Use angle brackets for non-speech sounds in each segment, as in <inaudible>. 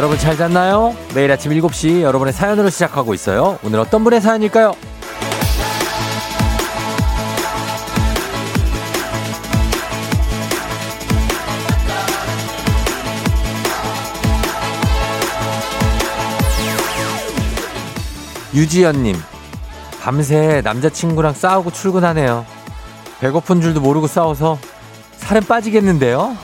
여러분 잘 잤나요? 매일 아침 7시 여러분의 사연으로 시작하고 있어요. 오늘 어떤 분의 사연일까요? 유지연님, 밤새 남자친구랑 싸우고 출근하네요. 배고픈 줄도 모르고 싸워서 살은 빠지겠는데요?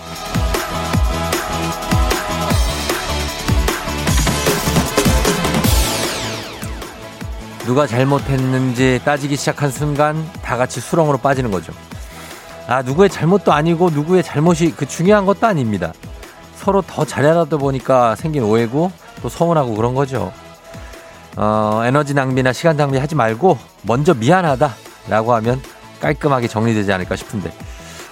누가 잘못했는지 따지기 시작한 순간 다 같이 수렁으로 빠지는 거죠. 아, 누구의 잘못도 아니고 누구의 잘못이 그 중요한 것도 아닙니다. 서로 더 잘하다 보니까 생긴 오해고 또 서운하고 그런 거죠. 어, 에너지 낭비나 시간 낭비 하지 말고 먼저 미안하다 라고 하면 깔끔하게 정리되지 않을까 싶은데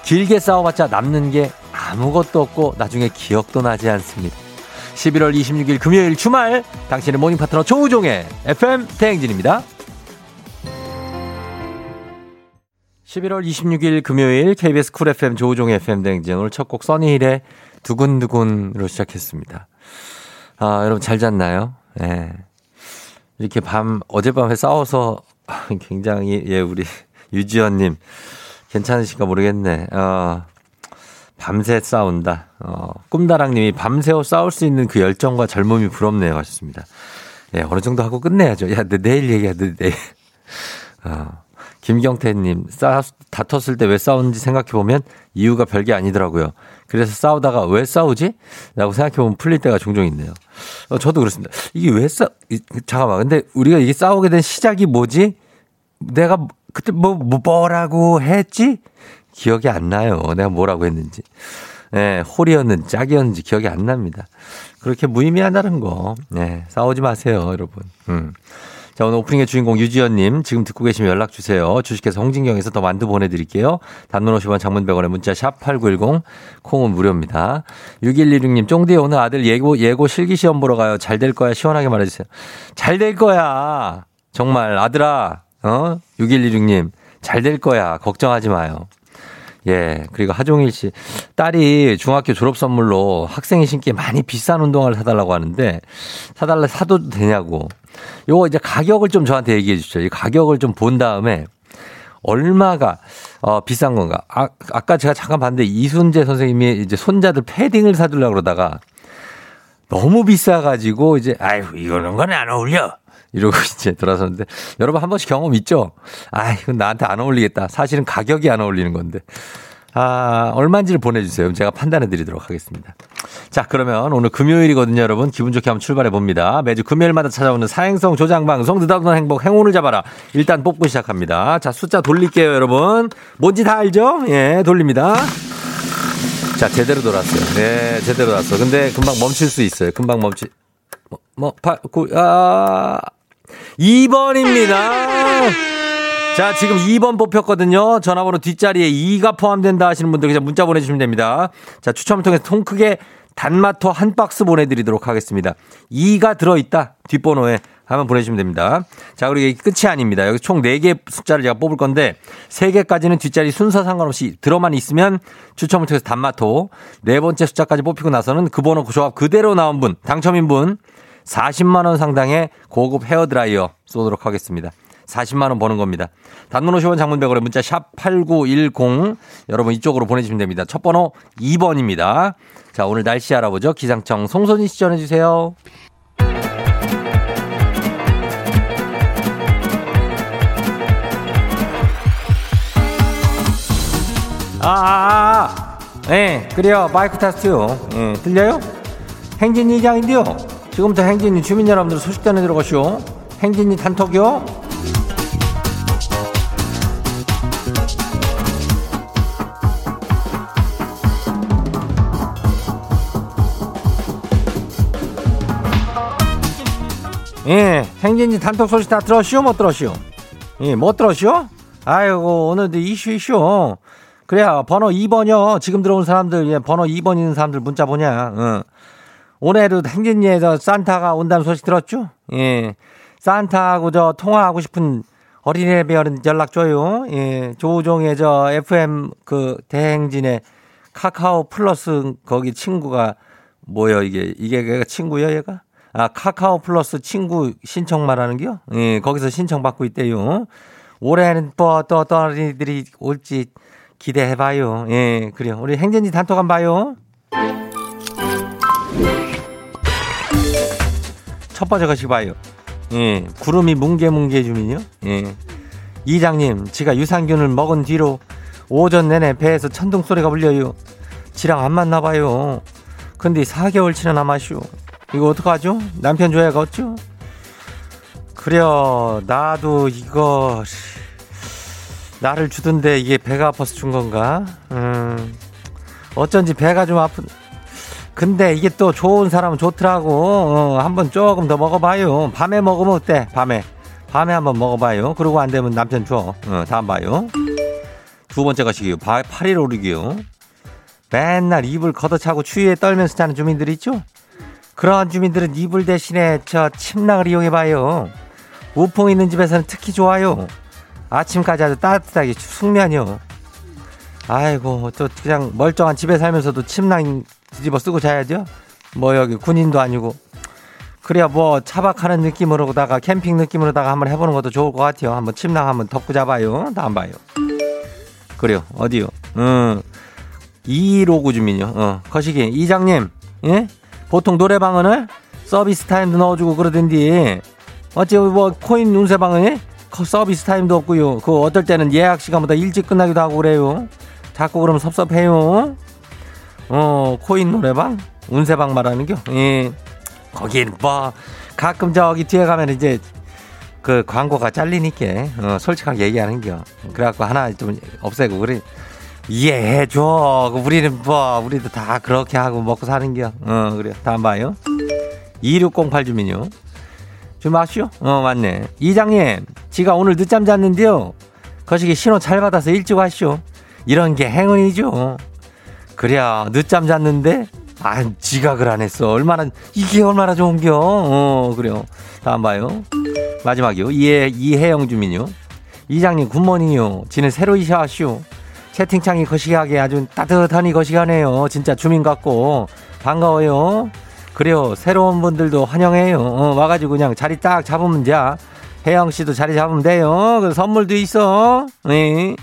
길게 싸워봤자 남는 게 아무것도 없고 나중에 기억도 나지 않습니다. 11월 26일 금요일 주말 당신의 모닝 파트너 조우종의 FM 대행진입니다. 11월 26일 금요일 KBS 쿨 FM 조우종의 FM 대행진 오늘 첫 곡 써니힐의 두근두근으로 시작했습니다. 아, 여러분 잘 잤나요? 예. 네. 이렇게 밤 어젯밤에 싸워서 <laughs> 굉장히 예 우리 유지연님 괜찮으실까 모르겠네. 어, 밤새 싸운다. 어, 꿈다랑님이 밤새워 싸울 수 있는 그 열정과 젊음이 부럽네요. 하셨습니다. 예, 어느 정도 하고 끝내야죠. 야, 내 내일 얘기하자, 내일. 어, 김경태님, 싸, 다퉜을 때 왜 싸우는지 생각해보면 이유가 별게 아니더라고요. 그래서 싸우다가 왜 싸우지? 라고 생각해보면 풀릴 때가 종종 있네요. 어, 저도 그렇습니다. 이게 왜 싸, 잠깐만. 근데 우리가 이게 싸우게 된 시작이 뭐지? 내가 그때 뭐, 뭐 뭐라고 했지? 기억이 안 나요. 내가 뭐라고 했는지. 예, 홀이었는지 짝이었는지 기억이 안 납니다. 그렇게 무의미하다는 거. 예, 싸우지 마세요, 여러분. 음. 자, 오늘 오프닝의 주인공 유지연님 지금 듣고 계시면 연락 주세요. 주식회사 홍진경에서 더 만두 보내드릴게요. 단문 50원 장문 100원에 문자 샵 8910 콩은 무료입니다. 6116님 쫑디 오늘 아들 예고, 예고 실기 시험 보러 가요. 잘 될 거야. 시원하게 말해주세요. 잘 될 거야. 정말 아들아 어? 6116님 잘 될 거야. 걱정하지 마요. 예. 그리고 하종일 씨. 딸이 중학교 졸업 선물로 학생이 신기에 많이 비싼 운동화를 사달라고 하는데 사달라 사도 되냐고. 요거 이제 가격을 좀 저한테 얘기해 주시죠. 이 가격을 좀 본 다음에 얼마가 어 비싼 건가? 아, 아까 제가 잠깐 봤는데 이순재 선생님이 이제 손자들 패딩을 사주려고 그러다가 너무 비싸가지고 이제 아유 이거는 건 안 어울려. 이러고 <laughs> 이제 돌아섰는데 여러분 한 번씩 경험 있죠? 아, 이건 나한테 안 어울리겠다. 사실은 가격이 안 어울리는 건데. 아, 얼마인지를 보내주세요. 제가 판단해 드리도록 하겠습니다. 자, 그러면 오늘 금요일이거든요, 여러분. 기분 좋게 한번 출발해 봅니다. 매주 금요일마다 찾아오는 사행성 조장방송 느닷없는 행복 행운을 잡아라. 일단 뽑고 시작합니다. 자, 숫자 돌릴게요, 여러분. 뭔지 다 알죠? 예, 돌립니다. 자, 제대로 돌았어요. 네, 제대로 돌았어. 근데 금방 멈출 수 있어요. 금방 멈출. 뭐, 뭐, 파, 구, 아, 2번입니다. 자, 지금 2번 뽑혔거든요. 전화번호 뒷자리에 2가 포함된다 하시는 분들 그냥 문자 보내주시면 됩니다. 자, 추첨을 통해서 통 크게 단마토 한 박스 보내드리도록 하겠습니다. 2가 들어있다. 뒷번호에 한번 보내주시면 됩니다. 자, 그리고 이게 끝이 아닙니다. 여기 총 4개 숫자를 제가 뽑을 건데 3개까지는 뒷자리 순서 상관없이 들어만 있으면 추첨을 통해서 단마토 네 번째 숫자까지 뽑히고 나서는 그 번호 조합 그대로 나온 분, 당첨인 분 40만원 상당의 고급 헤어드라이어 쏘도록 하겠습니다. 40만원 버는 겁니다. 단문 50원 장문 100원에 문자 샵 8910 여러분 이쪽으로 보내주시면 됩니다. 첫 번호 2번입니다. 자, 오늘 날씨 알아보죠. 기상청 송선희 씨 전해주세요. 아, 아, 아. 예, 그래요. 마이크 테스트요. 예, 들려요? 행진 이장인데요. 지금부터 행진이 주민 여러분들 소식 전해 들어가시오. 행진이 단톡이요. 예, 행진이 단톡 소식 다 들었시오? 못 들었시오? 예, 못 들었시오? 아이고, 오늘도 이슈 이슈. 그래야 번호 2번이요. 지금 들어온 사람들, 예, 번호 2번 있는 사람들 문자 보냐. 응. 올해도 행진리에서 산타가 온다는 소식 들었죠? 예. 산타하고 저 통화하고 싶은 어린애별은 연락 줘요. 예. 조종의 저 FM 그 대행진의 카카오 플러스 거기 친구가 뭐야 이게 이게 얘가 친구야 얘가? 아 카카오 플러스 친구 신청 말하는겨? 예 거기서 신청 받고 있대요. 올해는 뭐또 어떤 이들이 올지 기대해봐요. 예 그래요. 우리 행진이 단톡 한번 봐요. 첫 번째 것이 봐요. 예 구름이 뭉게뭉게 주민요. 예 이장님 지가 유산균을 먹은 뒤로 오전 내내 배에서 천둥 소리가 울려요. 지랑 안 맞나 봐요. 근데 4개월치나 남았슈. 이거 어떡하죠? 남편 없죠? 그래요. 나도 이거 나를 주던데 이게 배가 아파서 준 건가? 음. 어쩐지 배가 좀 아픈. 근데 이게 또 좋은 사람은 좋더라고. 어, 한번 조금 더 먹어봐요. 밤에 먹으면 어때? 밤에. 밤에 한번 먹어봐요. 그러고 안 되면 남편 줘. 어, 다음 봐요. 두 번째 것이기요. 8일 오르기요. 맨날 이불 걷어차고 추위에 떨면서 자는 주민들 있죠? 그런 주민들은 이불 대신에 저 침낭을 이용해봐요. 우풍 있는 집에서는 특히 좋아요. 아침까지 아주 따뜻하게 숙면이요. 아이고, 또 그냥 멀쩡한 집에 살면서도 침낭 뒤집어 쓰고 자야죠? 뭐 여기 군인도 아니고. 그래야 뭐 차박하는 느낌으로다가 캠핑 느낌으로다가 한번 해보는 것도 좋을 것 같아요. 한번 침낭 한번 덮고 잡아요. 다음 봐요. 그래요. 어디요? 음. 2159 주민요. 어, 거시기. 이장님, 예? 보통 노래방은 서비스 타임도 넣어주고 그러던디. 어째 뭐 코인 운세방은 서비스 타임도 없고요. 그 어떨 때는 예약 시간보다 일찍 끝나기도 하고 그래요. 자꾸 그러면 섭섭해요. 어, 코인 노래방? 운세방 말하는겨? 예. 거긴 뭐, 가끔 저기 뒤에 가면 이제 그 광고가 잘리니까, 어, 솔직하게 얘기하는겨. 그래갖고 하나 좀 없애고, 그래. 이해해줘. 우리는 뭐, 우리도 다 그렇게 하고 먹고 사는겨. 어, 그래. 다음 봐요. 2608 주민요. 좀 아시오? 어, 맞네. 이장님, 지가 오늘 늦잠 잤는데요. 거시기 신호 잘 받아서 일찍 왔쇼. 이런 게 행운이죠. 그래야 늦잠 잤는데, 아, 지각을 안 했어. 얼마나, 이게 얼마나 좋은겨. 어, 그래요. 다음 봐요. 마지막이요. 이해, 이혜영 주민요. 이장님, 굿모닝이요. 지는 새로 이샤하쇼. 채팅창이 거시기하게 아주 따뜻하니 거시기하네요. 진짜 주민 같고 반가워요. 그래요. 새로운 분들도 환영해요. 어, 와가지고 그냥 자리 딱 잡으면 돼. 혜영 씨도 자리 잡으면 돼요. 그 선물도 있어. 네.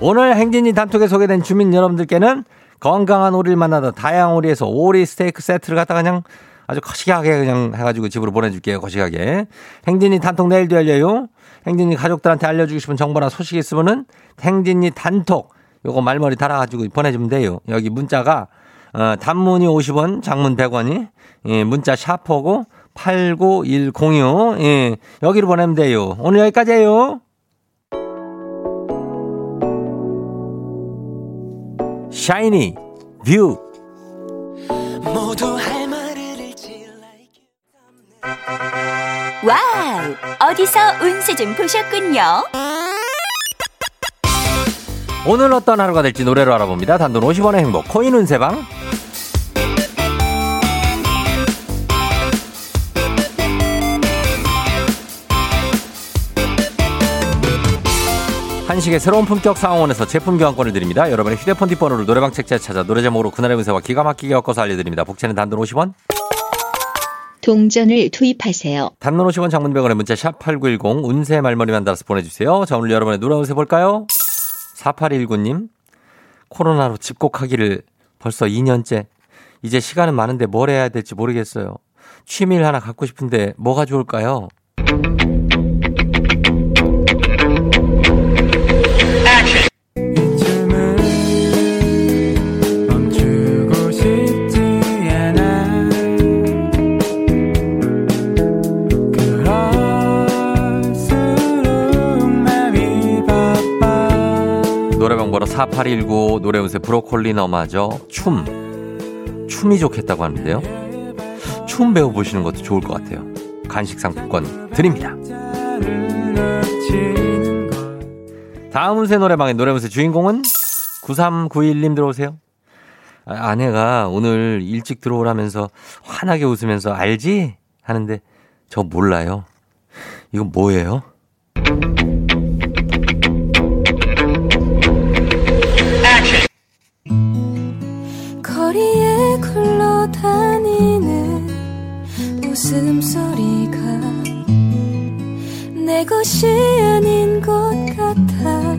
오늘 행진이 단톡에 소개된 주민 여러분들께는 건강한 오리를 만나다 다양한 오리에서 오리 스테이크 세트를 갖다가 그냥 아주 거시기하게 그냥 해가지고 집으로 보내줄게요. 거시기하게. 행진이 단톡 내일도 열려요. 행진이 가족들한테 알려주고 싶은 정보나 소식이 있으면은 행진이 단톡 요거 말머리 달아가지고 보내주면 돼요. 여기 문자가 어, 단문이 50원, 장문 100원이 예, 문자 샤퍼고 89106 예, 여기로 보내면 돼요. 오늘 여기까지예요. 샤이니 뷰 와우! 어디서 운세 좀 보셨군요. 오늘 어떤 하루가 될지 노래로 알아봅니다. 단돈 50원의 행복 코인 운세방 한식의 새로운 품격 상황원에서 제품 교환권을 드립니다. 여러분의 휴대폰 뒷번호를 노래방 책자에 찾아 노래 제목으로 그날의 운세와 기가 막히게 엮어서 알려드립니다. 복채는 단돈 50원 동전을 투입하세요. 단문 50원 장문 100원의 문자 샵 8910 운세 말머리만 달아서 보내주세요. 자 오늘 여러분의 노래 운세 볼까요? 4819님 코로나로 집콕하기를 벌써 2년째 이제 시간은 많은데 뭘 해야 될지 모르겠어요. 취미를 하나 갖고 싶은데 뭐가 좋을까요? 4819 노래 운세 브로콜리 너마저 춤 춤이 좋겠다고 하는데요. 춤 배워보시는 것도 좋을 것 같아요. 간식 상품권 드립니다. 다음 운세 노래방의 노래 운세 주인공은 9391님 들어오세요. 아, 아내가 오늘 일찍 들어오라면서 환하게 웃으면서 알지? 하는데 저 몰라요. 이거 뭐예요? 다니는 웃음소리가 내 것이 아닌 것 같아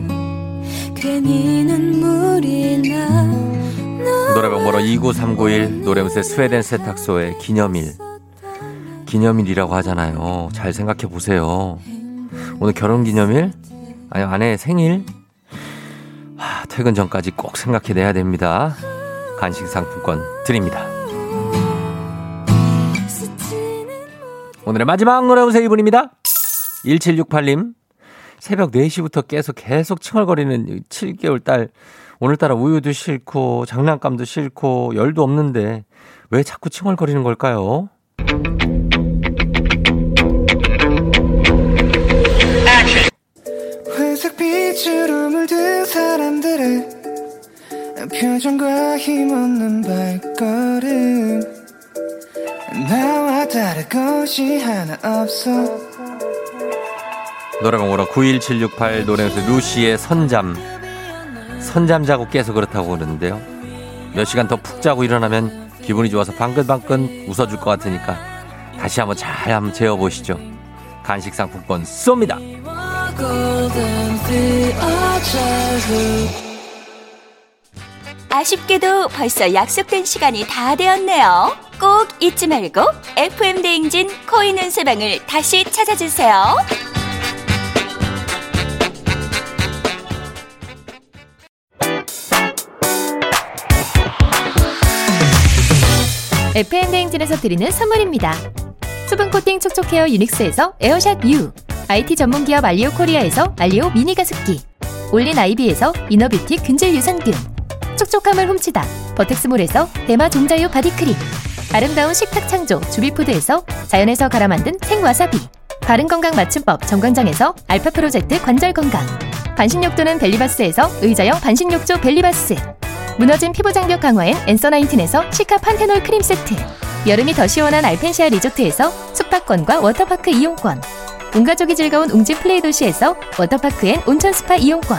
괜히 눈물이 나 노래방 번호 29391 노래무새 스웨덴 세탁소의 기념일 기념일이라고 하잖아요 잘 생각해 보세요 오늘 결혼 기념일? 아니 아내 생일? 하, 퇴근 전까지 꼭 생각해내야 됩니다. 간식 상품권 드립니다. 오늘의 마지막 노래무새 이분입니다. 1768님. 새벽 4시부터 계속 계속 칭얼거리는 7개월 딸. 오늘따라 우유도 싫고 장난감도 싫고 열도 없는데 왜 자꾸 칭얼거리는 걸까요? 회색 빛으로 물든 사람들의 표정과 힘없는 발걸음 나와 다를 것이 하나 없어 노래방 번호 91768 노래에서 루시의 선잠. 선잠 자고 깨서 그렇다고 그러는데요. 몇 시간 더 푹 자고 일어나면 기분이 좋아서 방긋방긋 웃어줄 것 같으니까 다시 한번 잘 한번 재워보시죠. 간식 상품권 쏩니다. 아쉽게도 벌써 약속된 시간이 다 되었네요. 꼭 잊지 말고 FM 대행진 코인 은세방을 다시 찾아주세요. FM 대행진에서 드리는 선물입니다. 수분 코팅 촉촉 헤어 유닉스에서 에어샷 U, IT 전문 기업 알리오 코리아에서 알리오 미니 가습기, 올린 아이비에서 이너뷰티 균질 유산균, 촉촉함을 훔치다. 버텍스몰에서 대마 종자유 바디크림, 아름다운 식탁 창조 주비푸드에서 자연에서 갈아 만든 생와사비, 바른 건강 맞춤법 정관장에서 알파 프로젝트 관절 건강, 반신욕조는 벨리바스에서 의자형 반신욕조 벨리바스, 무너진 피부 장벽 강화엔 앤서 나인틴에서 시카 판테놀 크림 세트. 여름이 더 시원한 알펜시아 리조트에서 숙박권과 워터파크 이용권. 온가족이 즐거운 웅진 플레이 도시에서 워터파크 and 온천 스파 이용권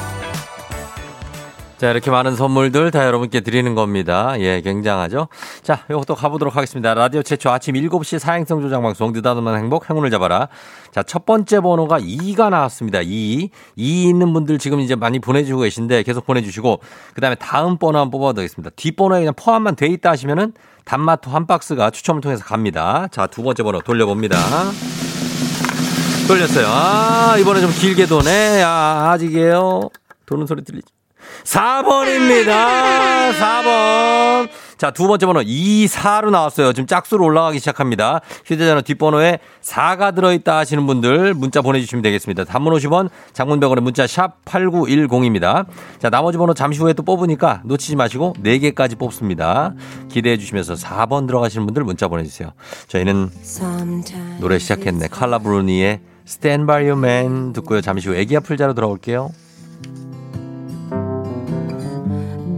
자, 이렇게 많은 선물들 다 여러분께 드리는 겁니다. 예, 굉장하죠? 자, 요것도 가보도록 하겠습니다. 라디오 최초 아침 7시 사행성 조장 방송, 느닷없는 행복, 행운을 잡아라. 자, 첫 번째 번호가 2가 나왔습니다. 2. 2 있는 분들 지금 이제 많이 보내주고 계신데 계속 보내주시고, 그 다음에 다음 번호 한번 뽑아도 되겠습니다. 뒷번호에 그냥 포함만 돼 있다 하시면은 단마토 한 박스가 추첨을 통해서 갑니다. 자, 두 번째 번호 돌려봅니다. 돌렸어요. 아, 이번에 좀 길게 도네. 아, 아직이에요. 도는 소리 들리죠? 4번입니다. 4번. 자, 두 번째 번호 2, 4로 나왔어요. 지금 짝수로 올라가기 시작합니다. 휴대전화 뒷번호에 4가 들어있다 하시는 분들 문자 보내주시면 되겠습니다. 단문 50원, 장문 100원의 문자 샵 8910입니다. 자, 나머지 번호 잠시 후에 또 뽑으니까 놓치지 마시고 4개까지 뽑습니다. 기대해 주시면서 4번 들어가시는 분들 문자 보내주세요. 저희는 노래 시작했네. 칼라 브루니의 Stand By Your Man 듣고요. 잠시 후 애기야 풀자로 돌아올게요.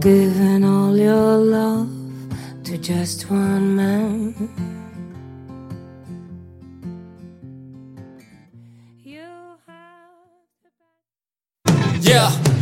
Giving all your love to just one man. Yeah.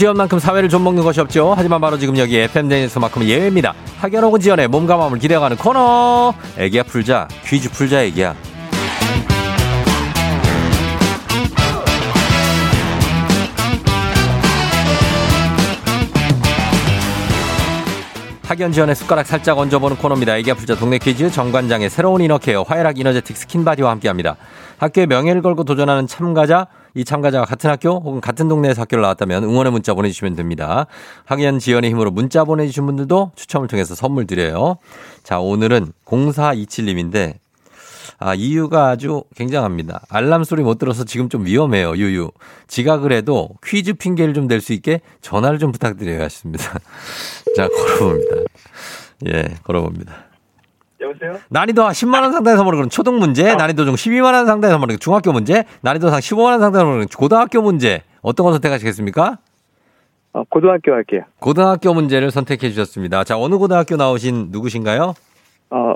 지연만큼 사회를 좀 먹는 것이 없죠. 하지만 바로 지금 여기 FM대에서만큼은 예외입니다. 학연 혹은 지연의 몸과 마음을 기대어가는 코너. 애기야 풀자. 퀴즈 풀자 애기야. 학연 지연의 숟가락 살짝 얹어보는 코너입니다. 애기야 풀자 동네 퀴즈 정관장의 새로운 이너케어 화해락 이너제틱 스킨바디와 함께합니다. 학교의 명예를 걸고 도전하는 참가자 이 참가자가 같은 학교 혹은 같은 동네에서 학교를 나왔다면 응원의 문자 보내주시면 됩니다. 학연 지연의 힘으로 문자 보내주신 분들도 추첨을 통해서 선물 드려요. 자 오늘은 0427님인데 아, 이유가 아주 굉장합니다. 알람 소리 못 들어서 지금 좀 위험해요, 유유. 지각을 해도 퀴즈 핑계를 좀 낼 수 있게 전화를 좀 부탁드려야 했습니다. <laughs> 자, 걸어봅니다. 예, 걸어봅니다. 여보세요? 난이도 10만 원 상당에서 모르는 초등 문제, 난이도 중 12만 원 상당에서 모르는 중학교 문제, 난이도 상 15만 원 상당에서 모르는 고등학교 문제. 어떤 거 선택하시겠습니까? 어, 고등학교 할게요. 고등학교 문제를 선택해 주셨습니다. 자, 어느 고등학교 나오신 누구신가요? 어,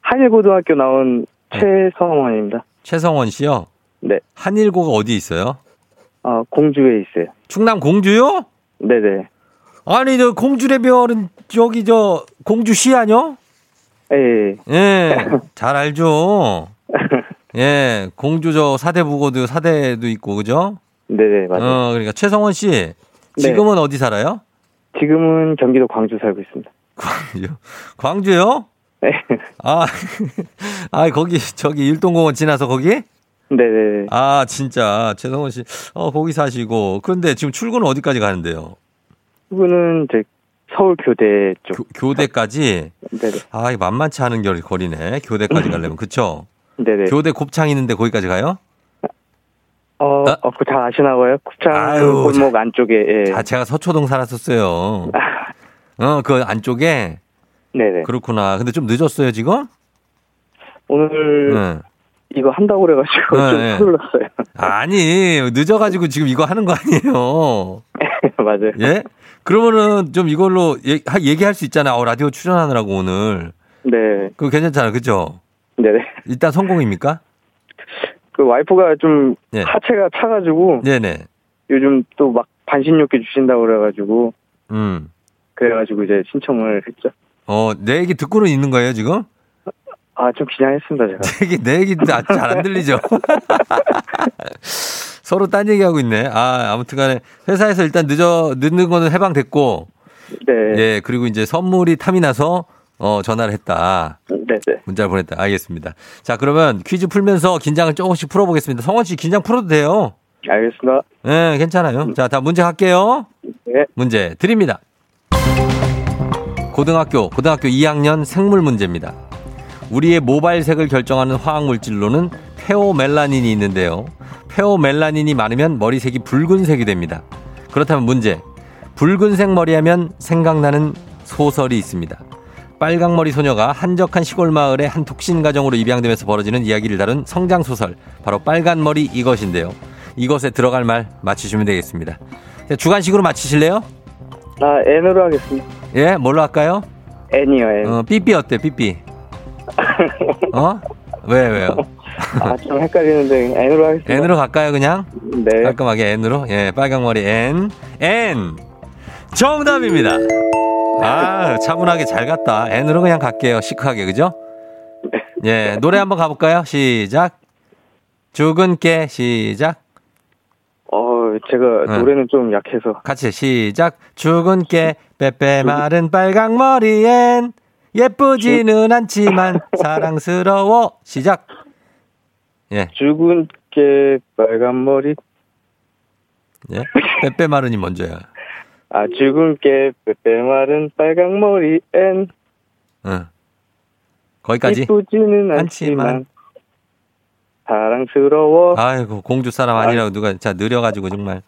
한일고등학교 나온 최성원입니다. 최성원 씨요? 네. 한일고가 어디 있어요? 어, 공주에 있어요. 충남 공주요? 네네. 아니, 저 공주레별은 저기 저 공주시 아니요? 예, 예, 잘 알죠. <laughs> 예, 공주 저 사대 부고도 사대도 있고 그죠? 네네, 맞아요. 어, 그러니까 최성원 씨 지금은 어디 살아요? 지금은 경기도 광주 살고 있습니다. 광주. 광주요? 네. 아, <laughs> 아 거기 저기 일동공원 지나서 거기? 네네. 아 진짜 최성원 씨, 어 거기 사시고 그런데 지금 출근은 어디까지 가는데요? 그분은 이제 서울 교대 쪽. 교, 대까지 네네. 아, 이 만만치 않은 결- 거리네. 교대까지 <laughs> 가려면 그쵸? 네네. 교대 곱창 있는데 거기까지 가요? 어, 아. 어, 그잘 아시나 봐요? 굽창 아유, 골목 안쪽에, 예. 아, 제가 서초동 살았었어요. <laughs> 어, 그 안쪽에 네네. 그렇구나. 근데 좀 늦었어요 지금? 오늘 네. 이거 한다고 그래가지고 네, 좀 네. 서둘렀어요. 아니 늦어가지고 지금 이거 하는 거 아니에요? <laughs> 맞아요. 예? 그러면은 좀 이걸로 얘- 하- 얘기 할 수 있잖아. 어, 라디오 출연하느라고 오늘. 네. 그거 괜찮잖아, 그죠? 네네. 일단 성공입니까? 그 와이프가 좀 네. 하체가 차가지고 네네. 요즘 또 막 반신욕기 주신다고 그래가지고 음. 그래가지고 이제 신청을 했죠. 어, 내 얘기 듣고는 있는 거예요 지금? 아 좀 긴장했습니다 제가. 내 얘기 내 얘기 잘 안 들리죠? <laughs> 서로 딴 얘기하고 있네. 아, 아무튼 간에 회사에서 일단 늦어 늦는 거는 해방됐고, 네. 예 그리고 이제 선물이 탐이 나서 어 전화를 했다. 네네. 문자를 보냈다. 알겠습니다. 자, 그러면 퀴즈 풀면서 긴장을 조금씩 풀어보겠습니다. 성원 씨 긴장 풀어도 돼요. 알겠습니다. 예, 괜찮아요. 자, 다음 문제 갈게요. 네. 문제 드립니다. 고등학교, 고등학교 2학년 생물 문제입니다. 우리의 모발 색을 결정하는 화학 물질로는 페오멜라닌이 있는데요. 페오멜라닌이 많으면 머리색이 붉은색이 됩니다. 그렇다면 문제. 붉은색 머리하면 생각나는 소설이 있습니다. 빨강머리 소녀가 한적한 시골 마을의 한 독신 가정으로 입양되면서 벌어지는 이야기를 다룬 성장 소설 바로 빨간머리 이것인데요. 이것에 들어갈 말 맞추시면 되겠습니다. 자, 주관식으로 맞히실래요? 아 N으로 하겠습니다. 예, 뭘로 할까요? N이요 N. 어, 삐삐 어때? 삐삐. <laughs> 어? 왜 왜요? 아 좀 헷갈리는데 N으로 하겠습니다. N으로 갈까요, 그냥? 네. 깔끔하게 N으로. 예, 빨강머리 N. N. 정답입니다. 아, 차분하게 잘 갔다. N으로 그냥 갈게요. 시크하게, 그죠? 예, 노래 한번 가볼까요? 시작. 죽은 깨, 시작. 어 제가 네. 노래는 좀 약해서 같이 시작. 죽은 깨, 빼빼 마른 빨강머리엔 예쁘지는 않지만 사랑스러워. 시작. 예, 죽은 게 빨간 머리. 예. 빼빼 마른이 먼저야. 아 죽은 게 빼빼 마른 빨간 머리 N. 응. 거기까지. 이쁘지는 않지만. 않지만 사랑스러워. 아이고 공주 사람 아니라고 누가 자 느려가지고 정말.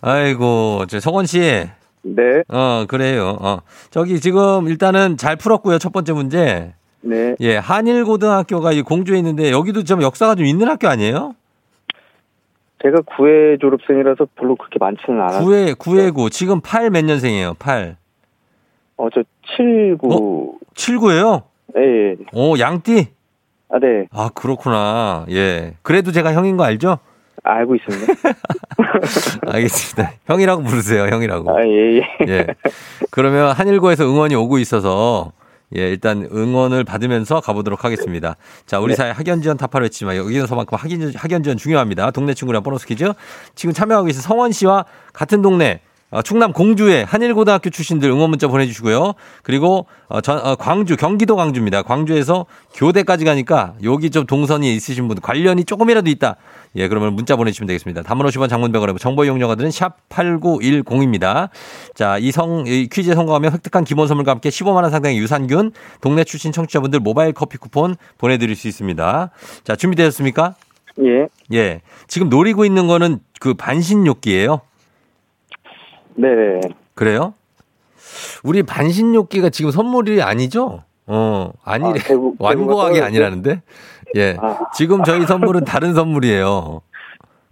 아이고 저 성원 씨. 네. 어 그래요. 어 저기 지금 일단은 잘 풀었고요 첫 번째 문제. 네. 예 한일 고등학교가 이 공주에 있는데 여기도 좀 역사가 좀 있는 학교 아니에요? 제가 구회 졸업생이라서 별로 그렇게 많지는 않아요. 구회 구회고 지금 8 몇 년생이에요? 8. 어, 저 79. 79예요? 예, 예. 오 양띠. 아, 네. 아 그렇구나. 예. 그래도 제가 형인 거 알죠? 알고 있습니다. <laughs> 알겠습니다. 형이라고 부르세요, 형이라고. 아, 예, 예. 예. 그러면 한일고에서 응원이 오고 있어서 예, 일단 응원을 받으면서 가보도록 하겠습니다. 자, 우리 네. 사회 학연 지원 타파로 했지만 여기서만큼 학연, 학연 지원 중요합니다. 동네 친구랑 보너스 퀴즈. 지금 참여하고 계신 성원 씨와 같은 동네 어, 충남 공주의 한일고등학교 출신들 응원 문자 보내주시고요. 그리고 어, 전, 어, 광주, 경기도 광주입니다. 광주에서 교대까지 가니까 여기 좀 동선이 있으신 분 관련이 조금이라도 있다. 예, 그러면 문자 보내주시면 되겠습니다. 단문 50원 장문병원에 정보 이용료가들은 샵 8910입니다. 자, 이 성, 이 퀴즈에 성공하면 획득한 기본 선물과 함께 15만원 상당의 유산균, 동네 출신 청취자분들 모바일 커피 쿠폰 보내드릴 수 있습니다. 자, 준비되셨습니까? 예. 예. 지금 노리고 있는 거는 그 반신욕기예요 네네. 그래요? 우리 반신욕기가 지금 선물이 아니죠? 어, 아니래. 아, 대부- 완고하게 아니라는데? 예. 아. 지금 저희 선물은 다른 선물이에요.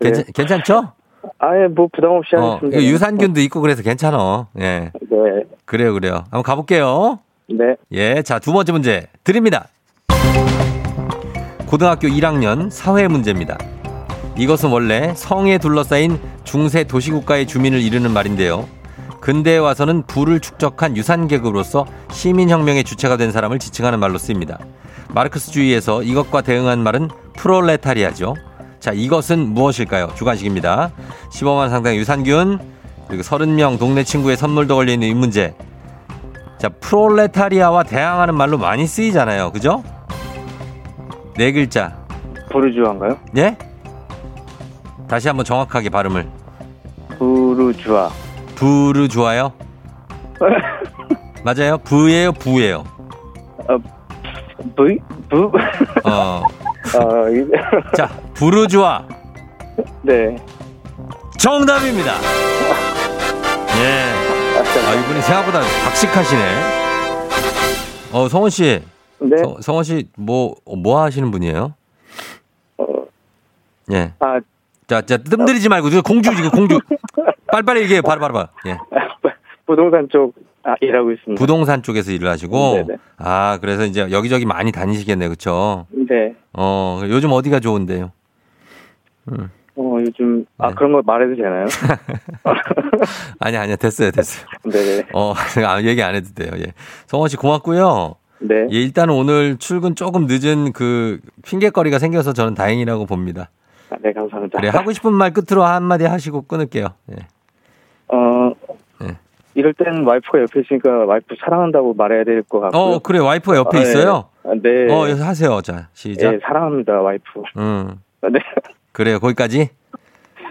괜찮, 괜찮죠? 아예 뭐 부담 없이 어, 하겠습니다. 유산균도 있고 그래서 괜찮아. 예. 네. 그래요, 그래요. 한번 가볼게요. 네. 예. 자, 두 번째 문제 드립니다. 고등학교 1학년 사회 문제입니다. 이것은 원래 성에 둘러싸인 중세 도시국가의 주민을 이르는 말인데요. 근대에 와서는 부를 축적한 유산 계급으로서 시민혁명의 주체가 된 사람을 지칭하는 말로 쓰입니다. 마르크스주의에서 이것과 대응한 말은 프롤레타리아죠. 자, 이것은 무엇일까요? 주관식입니다. 15만 상당의 유산균, 그리고 30명 동네 친구의 선물도 걸려있는 이 문제. 자, 프롤레타리아와 대항하는 말로 많이 쓰이잖아요. 그죠? 네 글자. 부르주아인가요? 예? 다시 한번 정확하게 발음을. 부르주아. 부르주아요? <laughs> 맞아요? 부예요, 부예요. 부? 부? 어. 아, 이- <laughs> 자, 부르주아. 네. 정답입니다. 예. 아, 이분이 생각보다 박식하시네. 어, 성원 씨. 네. 성, 성원 씨, 뭐, 뭐 하시는 분이에요? 어, 예. 아, 자, 자, 뜸들이지 말고, 저 공주, 지금 공주. <laughs> 빨리빨리 얘기해, 바로, 바로, 바로. 예. <laughs> 부동산 쪽 아, 일하고 있습니다. 부동산 쪽에서 일을 하시고. 네네. 아, 그래서 이제 여기저기 많이 다니시겠네, 그쵸? 네. 어, 요즘 어디가 좋은데요? 어, 요즘 아 네. 그런 거 말해도 되나요? <laughs> <laughs> 아니, 아니야, 됐어요, 됐어요. 네네. 어, 아, 얘기 안 해도 돼요, 예. 성원 씨 고맙고요. 네. 예, 일단 오늘 출근 조금 늦은 그 핑계거리가 생겨서 저는 다행이라고 봅니다. 아, 네, 감사합니다. 그래, 하고 싶은 말 끝으로 한마디 하시고 끊을게요. 예. 어, 네. 이럴 땐 와이프가 옆에 있으니까 와이프 사랑한다고 말해야 될 것 같고요. 어, 그래, 와이프가 옆에 아, 있어요? 네. 아, 네. 어, 여기서 하세요. 자, 시작. 네, 사랑합니다, 와이프. 음, 아, 네. 그래요. 거기까지?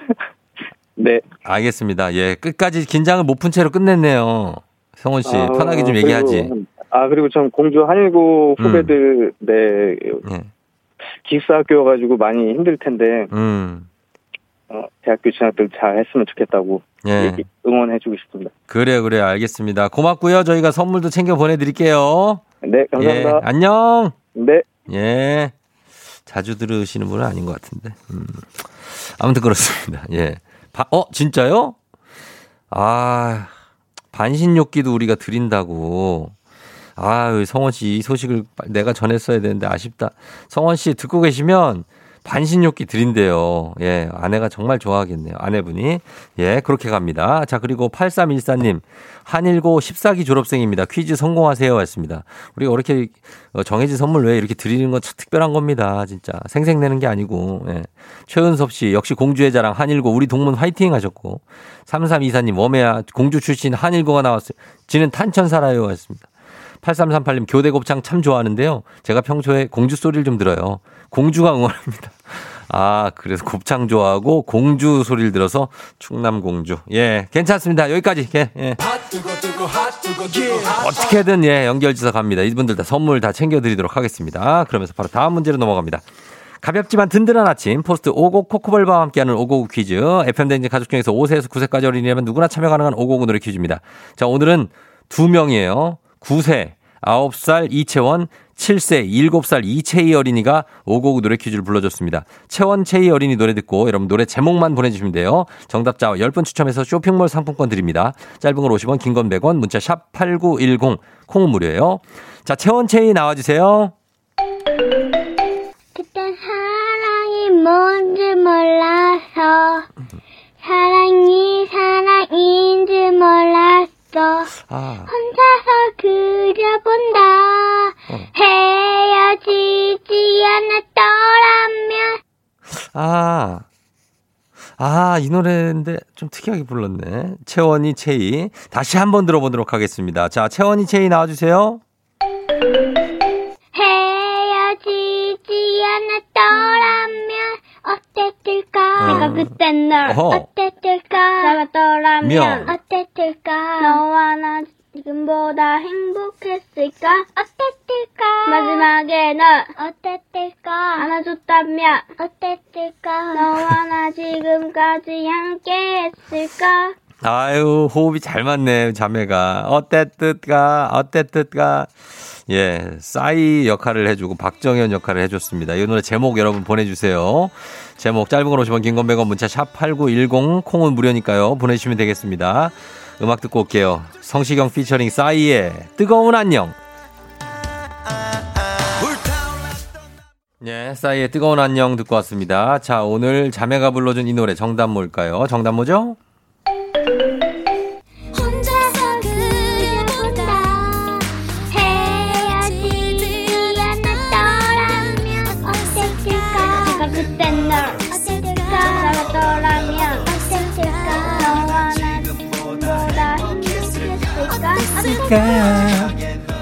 <laughs> 네. 알겠습니다. 예, 끝까지 긴장을 못 푼 채로 끝냈네요. 성원 씨, 아, 편하게 좀 얘기하지. 아, 그리고 전 공주 한일고 음. 후배들, 네, 예, 기숙사 학교여가지고 많이 힘들 텐데, 음, 어, 대학교 진학들 잘 했으면 좋겠다고 예. 응원해주고 싶습니다. 그래요, 그래요. 알겠습니다. 고맙고요. 저희가 선물도 챙겨 보내드릴게요. 네, 예, 감사합니다. 안녕. 네. 예. 자주 들으시는 분은 아닌 것 같은데. 음. 아무튼 그렇습니다. 예. 바- 어, 진짜요? 아, 반신욕기도 우리가 드린다고. 아, 성원 씨 이 소식을 내가 전했어야 되는데 아쉽다. 성원 씨 듣고 계시면 반신욕기 드린대요. 예, 아내가 정말 좋아하겠네요. 아내분이. 예, 그렇게 갑니다. 자, 그리고 8314님, 한일고 14기 졸업생입니다. 퀴즈 성공하세요. 했습니다. 우리가 이렇게 어, 정해진 선물 왜 이렇게 드리는 건참 특별한 겁니다. 진짜. 생색내는 게 아니고. 예. 최은섭 씨, 역시 공주의 자랑 한일고 우리 동문 화이팅 하셨고. 3324님, 웜에야 공주 출신 한일고가 나왔어요. 지는 탄천 살아요. 했습니다. 8338님, 교대 곱창 참 좋아하는데요. 제가 평소에 공주 소리를 좀 들어요. 공주가 응원합니다. 아, 그래서 곱창 좋아하고 공주 소리를 들어서 충남 공주. 예, 괜찮습니다. 여기까지. 예, 예. 어떻게든 예, 연결지서 갑니다. 이분들 다 선물 다 챙겨드리도록 하겠습니다. 그러면서 바로 다음 문제로 넘어갑니다. 가볍지만 든든한 아침 포스트 오곡 코코볼바와 함께하는 오곡 퀴즈 FM대행진 가족 중에서 5세에서 9세까지 어린이라면 누구나 참여 가능한 오곡 노래 퀴즈입니다. 자 오늘은 두 명이에요. 9세 9살 이채원 7세 7살 이채희 어린이가 오곡 노래 퀴즈를 불러줬습니다. 채원 채희 어린이 노래 듣고 여러분 노래 제목만 보내주시면 돼요. 정답자 10분 추첨해서 쇼핑몰 상품권 드립니다. 짧은 글 50원 긴 건 100원 문자 샵 8910 콩은 무료예요. 자 채원 채희 나와주세요. 아, 이 노래인데 좀 특이하게 불렀네. 채원이 채이. 다시 한번 들어보도록 하겠습니다. 자, 채원이 채이 나와주세요. 헤어지지 않았더라면 어땠을까 어. 내가 그땐 널 어허. 어땠을까 잡았더라면 면. 어땠을까 너와 나 지금보다 행복했을까 어땠을까 마지막에 널 어땠을까 안아줬다면 어땠을까 너와 나 지금까지 함께 했을까 아유, 호흡이 잘 맞네, 자매가. 어땠듯가, 어땠듯가. 예, 싸이 역할을 해주고 박정현 역할을 해줬습니다. 이 노래 제목 여러분 보내주세요. 제목 짧은 걸 50원, 긴건 100원, 문자 샵 8910, 콩은 무료니까요. 보내주시면 되겠습니다. 음악 듣고 올게요. 성시경 피처링 싸이의 뜨거운 안녕. 예, 싸이의 뜨거운 안녕 듣고 왔습니다. 자, 오늘 자매가 불러준 이 노래 정답 뭘까요? 정답 뭐죠? 어땠을까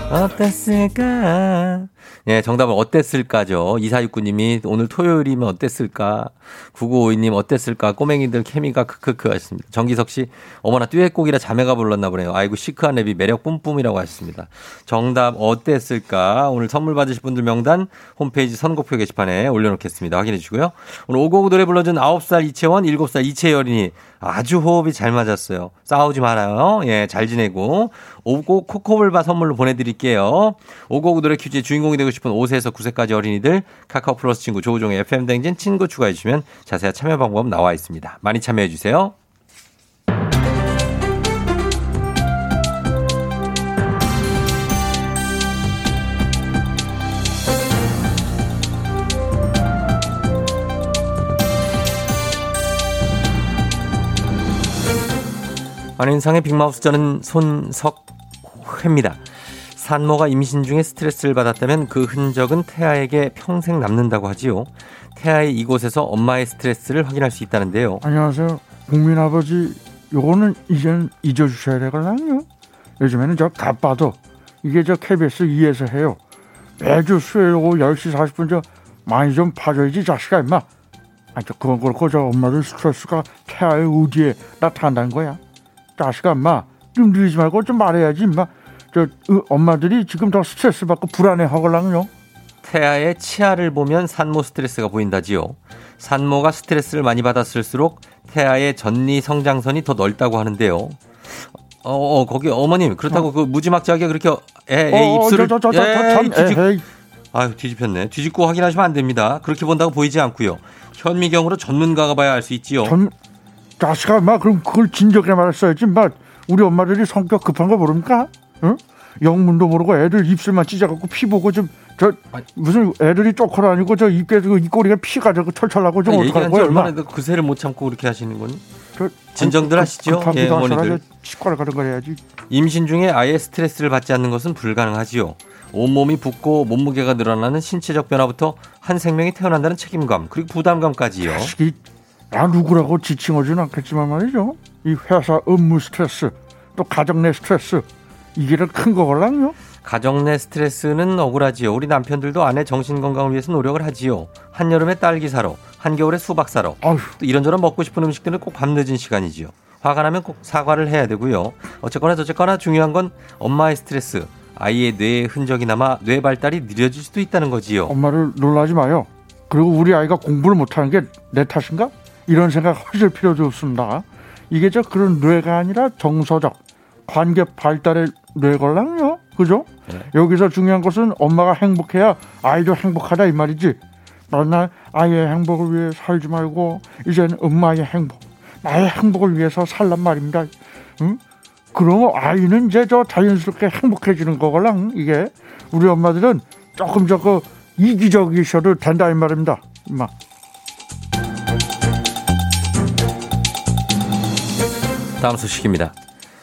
어땠을까? 예, 정답은 어땠을까죠. 2469님이 오늘 토요일이면 어땠을까? 9952님 어땠을까? 꼬맹이들 케미가 크크크 하셨습니다. 정기석 씨, 어머나 듀엣곡이라 자매가 불렀나 보네요. 아이고, 시크한 랩이 매력 뿜뿜이라고 하셨습니다. 정답 어땠을까? 오늘 선물 받으실 분들 명단 홈페이지 선곡표 게시판에 올려놓겠습니다. 확인해 주시고요. 오늘 오곡 노래 불러준 9살 이채원, 7살 이채열이니 아주 호흡이 잘 맞았어요. 싸우지 말아요. 예, 잘 지내고. 오곡 코코볼바 선물로 보내드릴게요. 오곡 노래 퀴즈의 주인공이 되고 싶은 5세에서 9세까지 어린이들 카카오 플러스 친구 조우종의 FM 댕진 친구 추가해 주시면 자세한 참여 방법 나와 있습니다. 많이 참여해 주세요. 안윤상의 빅마우스 저는 손석회입니다. 산모가 임신 중에 스트레스를 받았다면 그 흔적은 태아에게 평생 남는다고 하지요. 태아의 이곳에서 엄마의 스트레스를 확인할 수 있다는데요. 안녕하세요. 국민 아버지, 요거는 이제는 잊어주셔야 되거든요. 요즘에는 저 가빠도 이게 저 KBS 2에서 해요. 매주 수요일 오후 10시 40분 저 많이 좀 봐줘야지 자식아 임마. 아, 저 그건 그렇고 저 엄마들 스트레스가 태아의 의지에 나타난다는 거야. 자식아 임마 좀 늘리지 말고 좀 말해야지 임마. 저 으, 엄마들이 지금 더 스트레스 받고 불안해 하걸랑요. 태아의 치아를 보면 산모 스트레스가 보인다지요. 산모가 스트레스를 많이 받았을수록 태아의 전리 성장선이 더 넓다고 하는데요. 어, 어 거기 어머님 그렇다고 그 무지막지하게 그렇게 애, 애 입술을 저, 저, 저, 저, 에이, 참, 뒤집, 에헤이. 아유 뒤집혔네. 뒤집고 확인하시면 안 됩니다. 그렇게 본다고 보이지 않고요. 현미경으로 전문가가 봐야 알 수 있지요. 전 자식아 임마 그럼 그걸 진작에 말했어야지 임마 우리 엄마들이 성격 급한 거 모릅니까? 응? 영문도 모르고 애들 입술만 찢어갖고 피 보고 좀 저 무슨 애들이 쪼커라 아니고 저 입에 그 입꼬리가 피가 저거 철철 나고 좀 어떡할 거야 얼마나 그새를 못 참고 그렇게 하시는 거니? 저, 진정들 아니, 하시죠? 예, 어머니들. 치과를 가는 거야지 임신 중에 아예 스트레스를 받지 않는 것은 불가능하지요. 온몸이 붓고 몸무게가 늘어나는 신체적 변화부터 한 생명이 태어난다는 책임감 그리고 부담감까지요. 자식이 나 누구라고 지칭하지는 않겠지만 말이죠 이 회사 업무 스트레스 또 가정 내 스트레스 이게 더큰 거걸랑요 가정 내 스트레스는 억울하지요. 우리 남편들도 아내 정신 건강을 위해서 노력을 하지요. 한여름에 딸기 사러, 한겨울에 수박 사러, 아휴 또 이런저런 먹고 싶은 음식들은 꼭 밤늦은 시간이지요. 화가 나면 꼭 사과를 해야 되고요. 어쨌거나 저쨌거나 중요한 건 엄마의 스트레스, 아이의 뇌에 흔적이 남아 뇌 발달이 느려질 수도 있다는 거지요. 엄마를 놀라지 마요. 그리고 우리 아이가 공부를 못하는 게 내 탓인가? 이런 생각 하실 필요도 없습니다. 이게 저 그런 뇌가 아니라 정서적 관계 발달의 뇌걸랑요. 그죠? 네. 여기서 중요한 것은 엄마가 행복해야 아이도 행복하다 이 말이지. 맨날 아이의 행복을 위해 살지 말고 이제는 엄마의 행복, 나의 행복을 위해서 살란 말입니다. 응? 그러면 아이는 이제 저 자연스럽게 행복해지는 거걸랑 이게 우리 엄마들은 조금 저거 이기적이셔도 된다 이 말입니다. 임 다음 소식입니다.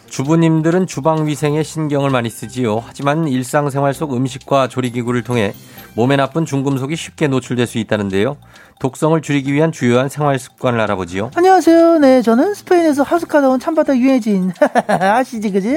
주부님들은 주방 위생에 신경을 많이 쓰지요. 하지만 일상생활 속 음식과 조리기구를 통해 몸에 나쁜 중금속이 쉽게 노출될 수 있다는데요. 독성을 줄이기 위한 주요한 생활 습관을 알아보지요. 안녕하세요. 네, 저는 스페인에서 하숙하다 온 참바다 유해진. <laughs> 아시지, 그지?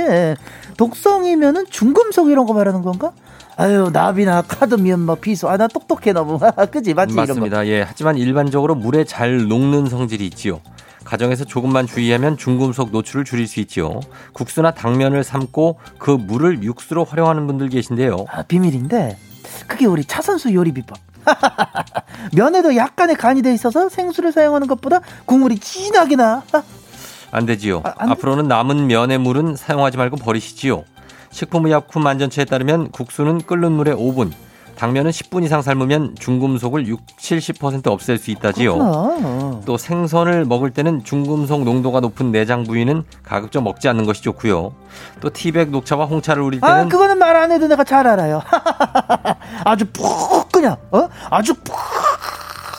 독성이면은 중금속 이런 거 말하는 건가? 아유, 나비나 카드미um, 뭐, 비소. 아, 나 똑똑해, 너무. <laughs> 그지? 맞지? 맞습니다. 예. 하지만 일반적으로 물에 잘 녹는 성질이 있지요. 가정에서 조금만 주의하면 중금속 노출을 줄일 수 있지요. 국수나 당면을 삶고 그 물을 육수로 활용하는 분들 계신데요. 아, 비밀인데, 그게 우리 차선수 요리 비법. <laughs> 면에도 약간의 간이 돼 있어서 생수를 사용하는 것보다 국물이 진하게 나. 안 되지요. 아, 안 돼? 앞으로는 남은 면의 물은 사용하지 말고 버리시지요. 식품의약품 안전처에 따르면 국수는 끓는 물에 5분, 당면은 10분 이상 삶으면 중금속을 6, 70% 없앨 수 있다지요. 그렇구나. 또 생선을 먹을 때는 중금속 농도가 높은 내장 부위는 가급적 먹지 않는 것이 좋고요. 또 티백 녹차와 홍차를 우릴 때는 아, 그거는 말 안 해도 내가 잘 알아요. <laughs> 아주 푹 그냥, 어? 아주 푹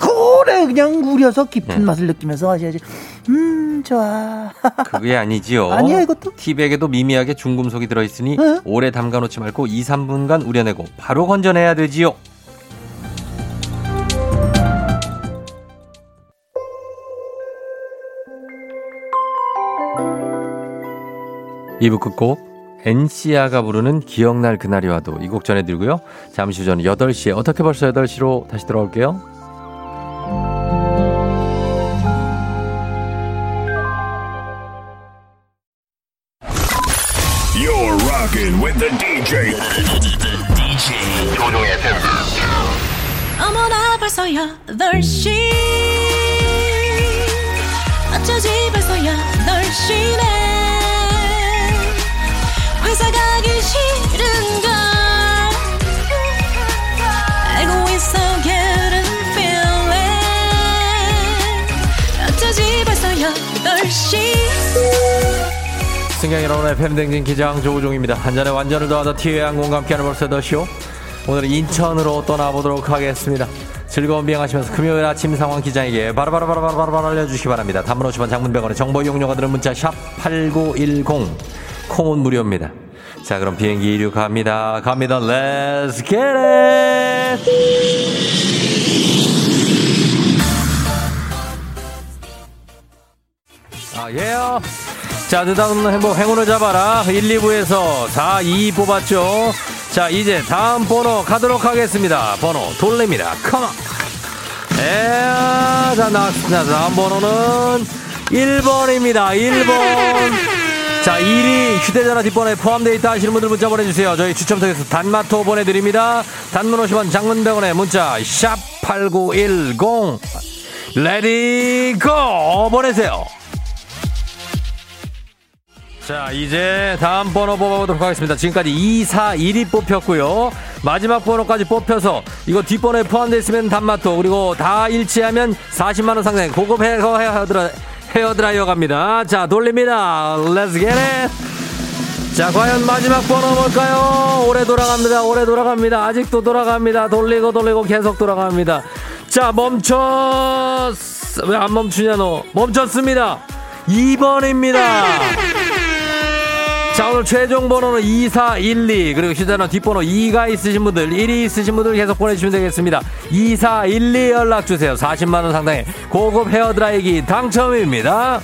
오래 그냥 우려서 깊은 네. 맛을 느끼면서 하셔야지. 음, 좋아. <laughs> 그게 아니지요. 아니야, 이것도? 티백에도 미미하게 중금속이 들어있으니 응? 오래 담가놓지 말고 2, 3분간 우려내고 바로 건져내야 되지요. 이부 끝곡 엔시아가 부르는 기억날 그날이 와도 이 곡 전해드리고요. 잠시 후 저는 8시에 어떻게 벌써 8시로 다시 돌아올게요. 승경 여러분의 팬댕진 기장 조우종입니다. 한잔의 완전을 더하다 티웨이 항공과 함께하는 벌써 더쇼. 오늘은 인천으로 떠나보도록 하겠습니다. 즐거운 비행하시면서 금요일 아침 상황 기장에게 바로바로바로바로바로 알려주시기 바랍니다. 단문 50원 장문병원의 정보 이용료가 들은 문자 샵 8910 콩은 무료입니다. 자 그럼 비행기 이륙합니다. 갑니다. Let's get it! 아, 예요. 자, 느닷없는 행복, 행운을 잡아라. 1, 2부에서 4, 2 뽑았죠. 자, 이제 다음 번호 가도록 하겠습니다. 번호 돌립니다. 컴온. 에, 자, 나왔습니다. 다음 번호는 1번입니다. 1번. 자, 1위 휴대전화 뒷번호에 포함되어 있다 하시는 분들 문자 보내주세요. 저희 추첨 통해서 단마토 보내드립니다. 단문 50원, 장문병원에 문자 샵8910 Ready go 보내세요. 자, 이제 다음 번호 뽑아보도록 하겠습니다. 지금까지 2, 4, 1이 뽑혔고요. 마지막 번호까지 뽑혀서 이거 뒷번호에 포함되어 있으면 단마토 그리고 다 일치하면 40만원 상당의 고급 헤어, 헤어드라, 헤어드라이어 갑니다. 자, 돌립니다. Let's get it! 자, 과연 마지막 번호 뭘까요? 오래 돌아갑니다. 오래 돌아갑니다. 아직도 돌아갑니다. 돌리고 돌리고 계속 돌아갑니다. 자, 멈췄, 왜 안 멈추냐, 너? 멈췄습니다. 2번입니다. 자, 오늘 최종 번호는 2412, 그리고 휴대전화 뒷번호 2가 있으신 분들, 1이 있으신 분들 계속 보내주시면 되겠습니다. 2412 연락주세요. 40만원 상당의 고급 헤어드라이기 당첨입니다.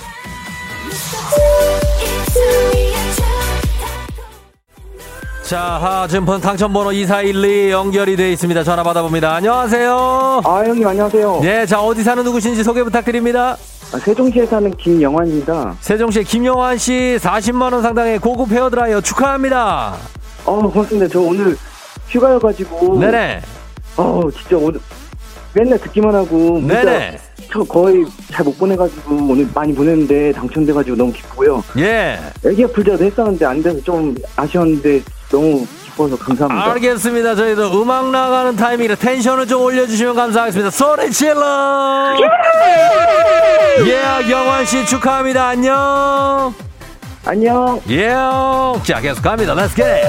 자, 하, 지금 번- 당첨번호 2412 연결이 되어 있습니다. 전화 받아봅니다. 안녕하세요. 아 형님 안녕하세요. 네, 자, 어디 사는 누구신지 소개 부탁드립니다. 아, 세종시에 사는 김영환입니다. 세종시 김영환 씨 40만 원 상당의 고급 헤어 드라이어 축하합니다. 어 고맙습니다. 저 오늘 휴가여 가지고. 네네. 어 진짜 오늘 맨날 듣기만 하고. 문자 네네. 저 거의 잘 못 보내가지고 오늘 많이 보냈는데 당첨돼가지고 너무 기쁘고요. 예. 애기가 풀자도 했었는데 안 돼서 좀 아쉬웠는데 너무 기뻐서 감사합니다. 알겠습니다. 저희도 음악 나가는 타이밍이라 텐션을 좀 올려주시면 감사하겠습니다. 소리 질러! 예, 영환 씨 축하합니다. 안녕! 안녕! 예! 자, 계속 갑니다. Let's get it!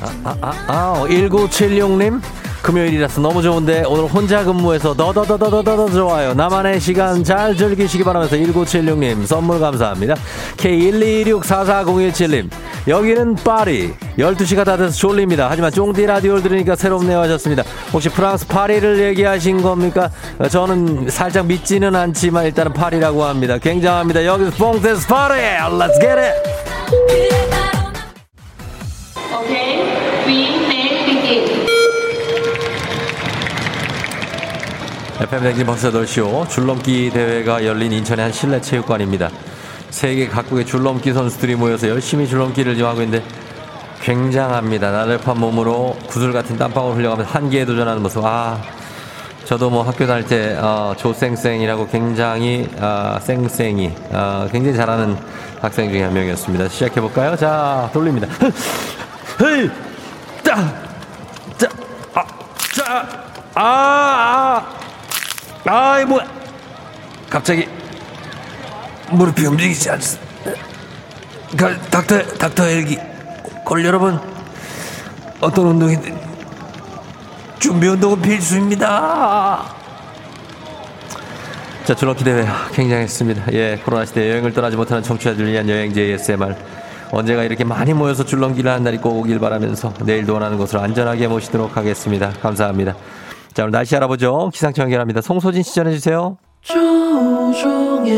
아, 아, 아, 아, 1976님. 금요일이라서 너무 좋은데 오늘 혼자 근무해서 더더더더더더 좋아요. 나만의 시간 잘 즐기시기 바라면서 1976님 선물 감사합니다. K1264401님 여기는 파리 12시가 다 돼서 졸립니다. 하지만 쫑디 라디오를 들으니까 새롭네요 하셨습니다. 혹시 프랑스 파리를 얘기하신 겁니까? 저는 살짝 믿지는 않지만 일단은 파리라고 합니다. 굉장합니다. 여기서 뽕테스 파리! Let's get it! Okay, FM 댕진 벌써 8시오 줄넘기 대회가 열린 인천의 한 실내 체육관입니다. 세계 각국의 줄넘기 선수들이 모여서 열심히 줄넘기를 하고 있는데 굉장합니다. 나들판 몸으로 구슬 같은 땀방울 흘려가면서 한계에 도전하는 모습. 아, 저도 뭐 학교 다닐 때 어, 조쌩쌩이라고 굉장히 아, 쌩쌩이 아, 굉장히 잘하는 학생 중에 한 명이었습니다. 시작해 볼까요? 자, 돌립니다. <laughs> 헤이, 따, 자, 아, 자, 아, 아, 아이 뭐야? 갑자기 무릎이 움직이지 않습니다. 가- 닥터, 닥터 헬기, 걸 여러분 어떤 운동이든 준비 운동은 필수입니다. 자, 줄넘기 대회 굉장했습니다. 예, 코로나 시대 여행을 떠나지 못하는 청취자들 위한 여행지 ASMR. 언제가 이렇게 많이 모여서 줄넘기를 한 날이 꼭 오길 바라면서 내일도 원하는 곳으로 안전하게 모시도록 하겠습니다. 감사합니다. 자, 오늘 날씨 알아보죠. 기상청 연결합니다. 송소진 씨 전해주세요. 조종의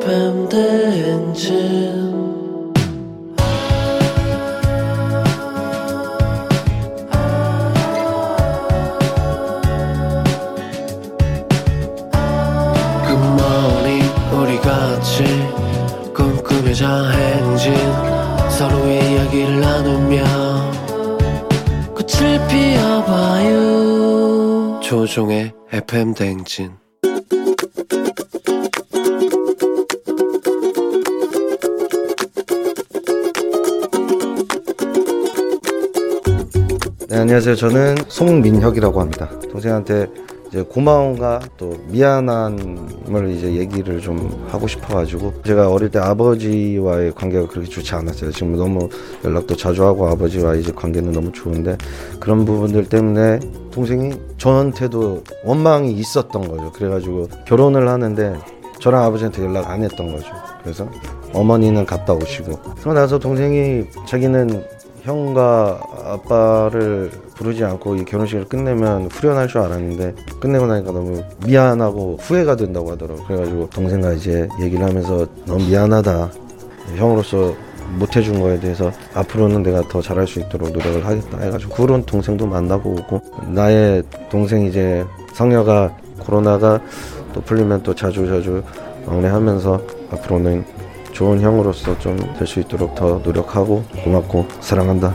FM 대행진 굿모닝 우리 같이 꿈꾸며자 행진 서로의 이야기를 나누며 꽃을 피워봐요 조종의 FM 대행진 네, 안녕하세요. 저는 송민혁이라고 합니다. 동생한테 이제 고마움과 또 미안함을 이제 얘기를 좀 하고 싶어가지고 제가 어릴 때 아버지와의 관계가 그렇게 좋지 않았어요. 지금 너무 연락도 자주 하고 아버지와 이제 관계는 너무 좋은데 그런 부분들 때문에 동생이 저한테도 원망이 있었던 거죠. 그래가지고 결혼을 하는데 저랑 아버지한테 연락 안 했던 거죠. 그래서 어머니는 갔다 오시고 그러고 나서 동생이 자기는 형과 아빠를 부르지 않고 이 결혼식을 끝내면 후련할 줄 알았는데 끝내고 나니까 너무 미안하고 후회가 된다고 하더라고요. 그래가지고 동생과 이제 얘기를 하면서 너무 미안하다. 형으로서 못 해준 거에 대해서 앞으로는 내가 더 잘할 수 있도록 노력을 하겠다 해가지고 그런 동생도 만나고 오고 나의 동생 이제 성녀가 코로나가 또 풀리면 또 자주 자주 왕래하면서 앞으로는 좋은 형으로서 좀 될 수 있도록 더 노력하고 고맙고 사랑한다.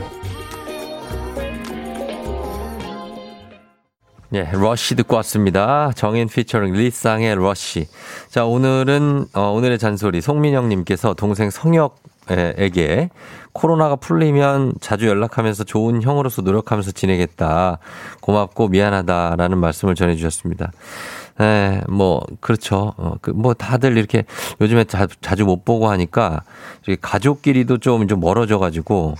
예, 러쉬 듣고 왔습니다. 정인 피처링 리쌍의 러쉬. 자, 오늘은, 어, 오늘의 잔소리 송민영님께서 동생 성혁에게 코로나가 풀리면 자주 연락하면서 좋은 형으로서 노력하면서 지내겠다. 고맙고 미안하다라는 말씀을 전해주셨습니다. 예, 뭐, 그렇죠. 어, 그, 뭐, 다들 이렇게 요즘에 자, 자주 못 보고 하니까 가족끼리도 좀, 좀 멀어져가지고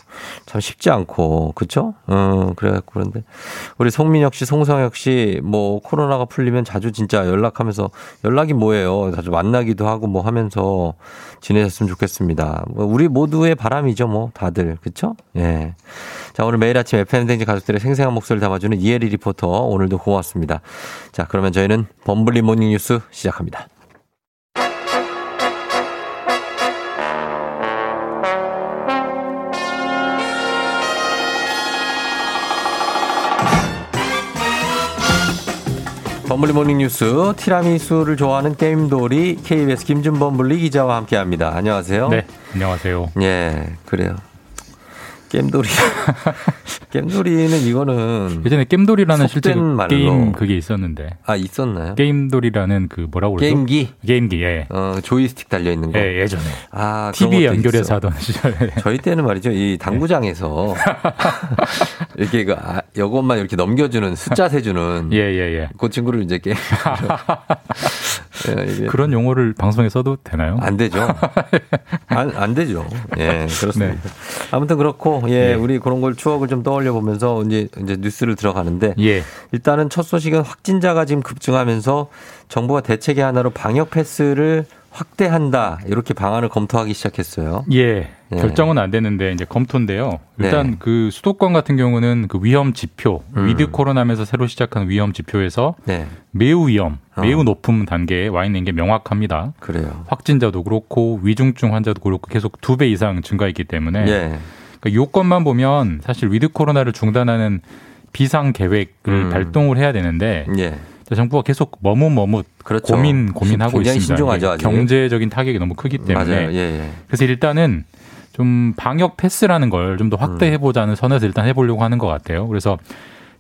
참 쉽지 않고, 그쵸? 어, 그래갖고 그런데 우리 송민혁 씨, 송성혁 씨, 뭐, 코로나가 풀리면 자주 진짜 연락하면서 연락이 뭐예요? 자주 만나기도 하고 뭐 하면서 지내셨으면 좋겠습니다. 뭐 우리 모두의 바람이죠, 뭐, 다들. 그쵸? 예. 자, 오늘 매일 아침 FM대행진 가족들의 생생한 목소리를 담아주는 이혜리 리포터. 오늘도 고맙습니다. 자, 그러면 저희는 범블리 모닝 뉴스 시작합니다. 범블리 모닝 뉴스 티라미수를 좋아하는 게임돌이 KBS 김준범 블리 기자와 함께합니다. 안녕하세요. 네, 안녕하세요. 예, 그래요. 겜돌이. <laughs> 겜돌이는 이거는 예전에 겜돌이라는 실제 말로. 게임 그게 있었는데. 아 있었나요? 게임돌이라는 그 뭐라고 그러죠? 게임기? 게임기, 예. 어, 조이스틱 달려 있는 거. 예, 예전에. 아, TV 연결해서 있어. 하던 시절에. <laughs> 저희 때는 말이죠. 이 당구장에서 <laughs> 이렇게 그 아, 요것만 이렇게 넘겨주는 숫자 세주는 예, 예, 예. 그 친구를 이제 게임 그런 용어를 방송에 써도 되나요? 안 되죠. <laughs> 안, 안 되죠. 예, 그렇습니다. 아무튼 그렇고, 예, 네. 우리 그런 걸 추억을 좀 떠올려 보면서 이제, 이제 뉴스를 들어가는데, 예. 일단은 첫 소식은 확진자가 지금 급증하면서 정부가 대책의 하나로 방역 패스를 확대한다. 이렇게 방안을 검토하기 시작했어요. 예. 예. 결정은 안 됐는데 이제 검토인데요. 일단 네. 그 수도권 같은 경우는 그 위험 지표, 음. with 코로나면서 새로 시작한 위험 지표에서 네. 매우 위험, 어. 매우 높은 단계에 와 있는 게 명확합니다. 그래요. 확진자도 그렇고 위중증 환자도 그렇고 계속 두 배 이상 증가했기 때문에 예. 그러니까 요건만 보면 사실 with 코로나를 중단하는 비상 계획을 음. 발동을 해야 되는데 예. 정부가 계속 머뭇머뭇 그렇죠. 고민 고민하고 있습니다. 신중하죠. 경제적인 타격이 너무 크기 때문에. 예, 예. 그래서 일단은 좀 방역 패스라는 걸 좀 더 확대해 보자는 선에서 일단 해보려고 하는 것 같아요. 그래서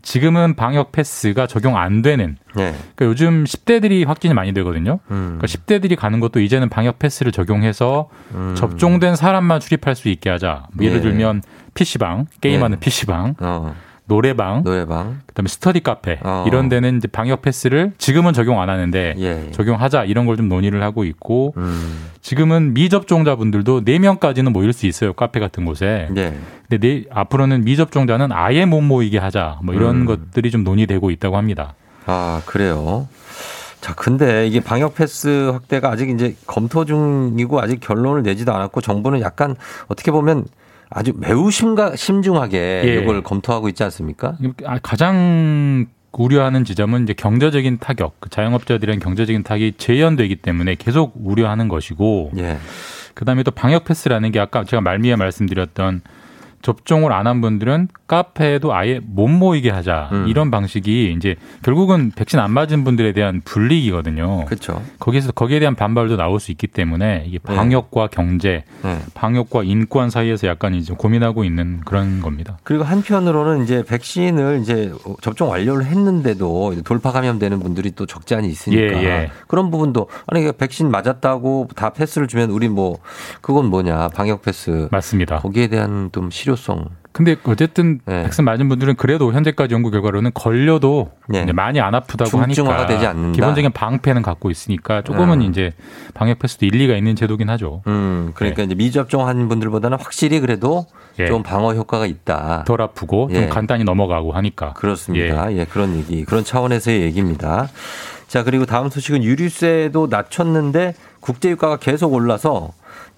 지금은 방역 패스가 적용 안 되는 예. 그러니까 요즘 10대들이 확진이 많이 되거든요. 음. 그러니까 10대들이 가는 것도 이제는 방역 패스를 적용해서 음. 접종된 사람만 출입할 수 있게 하자. 뭐 예를 예. 들면 PC방, 게임하는 예. PC방, 어. 노래방, 노래방. 그다음에 스터디 카페 어. 이런 데는 이제 방역 패스를 지금은 적용 안 하는데 예. 적용하자 이런 걸 좀 논의를 하고 있고 음. 지금은 미접종자분들도 4명까지는 모일 수 있어요. 카페 같은 곳에. 예. 근데 내, 앞으로는 미접종자는 아예 못 모이게 하자. 뭐 이런 음. 것들이 좀 논의되고 있다고 합니다. 아, 그래요. 자, 근데 이게 방역 패스 확대가 아직 이제 검토 중이고 아직 결론을 내지도 않았고 정부는 약간 어떻게 보면 아주 매우 심가, 심중하게 예. 이걸 검토하고 있지 않습니까? 아, 가장 우려하는 지점은 이제 경제적인 타격, 그 자영업자들은 경제적인 타격이 재현되기 때문에 계속 우려하는 것이고, 예. 그 다음에 또 방역 패스라는 게 아까 제가 말미에 말씀드렸던 접종을 안 한 분들은 카페에도 아예 못 모이게 하자 음. 이런 방식이 이제 결국은 백신 안 맞은 분들에 대한 불이익이거든요. 그렇죠. 거기서 거기에 대한 반발도 나올 수 있기 때문에 이게 방역과 경제, 네. 방역과 인권 사이에서 약간 이제 고민하고 있는 그런 겁니다. 그리고 한편으로는 이제 백신을 이제 접종 완료를 했는데도 돌파 감염되는 분들이 또 적지 않이 있으니까 예, 예. 그런 부분도 아니 그러니까 백신 맞았다고 다 패스를 주면 우리 뭐 그건 뭐냐 방역 패스 맞습니다. 거기에 대한 좀 실효 성 근데 어쨌든 네. 백신 맞은 분들은 그래도 현재까지 연구 결과로는 걸려도 네. 많이 안 아프다고 중증화가 하니까 되지 않는다. 기본적인 방패는 갖고 있으니까 조금은 음. 이제 방역 패스도 일리가 있는 제도긴 하죠. 음, 그러니까 이제 미접종한 분들보다는 확실히 그래도 예. 좀 방어 효과가 있다. 덜 아프고 예. 좀 간단히 넘어가고 하니까. 그렇습니다. 예. 그런 얘기, 그런 차원에서의 얘기입니다. 자, 그리고 다음 소식은 유류세도 낮췄는데 국제유가가 계속 올라서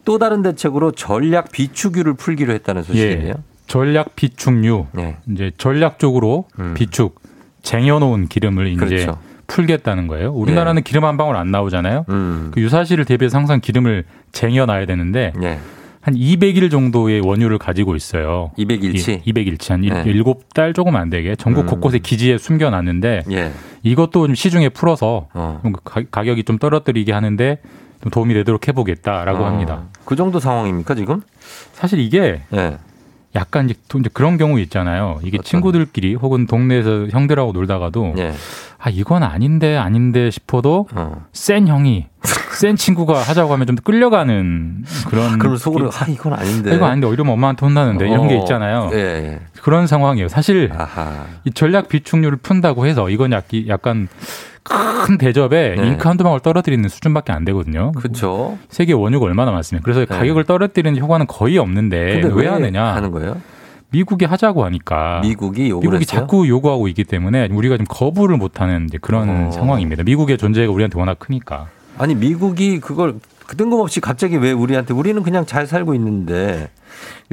또 다른 대책으로 전략 비축유를 풀기로 했다는 소식이에요. 예. 전략 비축류 네. 이제 전략적으로 비축 쟁여놓은 기름을 이제 음. 그렇죠. 풀겠다는 거예요. 우리나라는 기름 한 방울 안 나오잖아요. 음. 그 유사시를 대비해서 항상 기름을 쟁여놔야 되는데 예. 한 200일 정도의 원유를 가지고 있어요. 200일치? 200일치 한 네. 일곱 달 조금 안 되게 전국 음. 곳곳에 기지에 숨겨놨는데 예. 이것도 좀 시중에 풀어서 어. 가- 가격이 좀 떨어뜨리게 하는데 좀 도움이 되도록 해보겠다라고 어. 합니다. 그 정도 상황입니까, 지금? 사실 이게 예. 약간 이제 또 이제 그런 경우 있잖아요. 이게 친구들끼리 혹은 동네에서 형들하고 놀다가도 예. 아 이건 아닌데 아닌데 싶어도 어. 센 형이 센 친구가 하자고 하면 좀 끌려가는 그런 그럼 속으로, 게- 아, 이건 아닌데. 아, 이거 아닌데 이러면 엄마한테 혼나는데 이런 게 어. 있잖아요. 예, 예. 그런 상황이에요. 사실 아하. 이 전략 비축률을 푼다고 해서 이건 약간 큰 대접에 네. 잉크 한두 방울 떨어뜨리는 수준밖에 안 되거든요. 그렇죠. 세계 원유가 얼마나 많습니까? 그래서 가격을 떨어뜨리는 효과는 거의 없는데 근데 왜, 하느냐? 하는 거예요? 미국이 하자고 하니까 미국이 미국이 했어요? 자꾸 요구하고 있기 때문에 우리가 좀 거부를 못하는 이제 그런 어. 상황입니다. 미국의 존재가 우리한테 워낙 크니까. 아니 미국이 그걸 그 뜬금없이 갑자기 왜 우리한테 우리는 그냥 잘 살고 있는데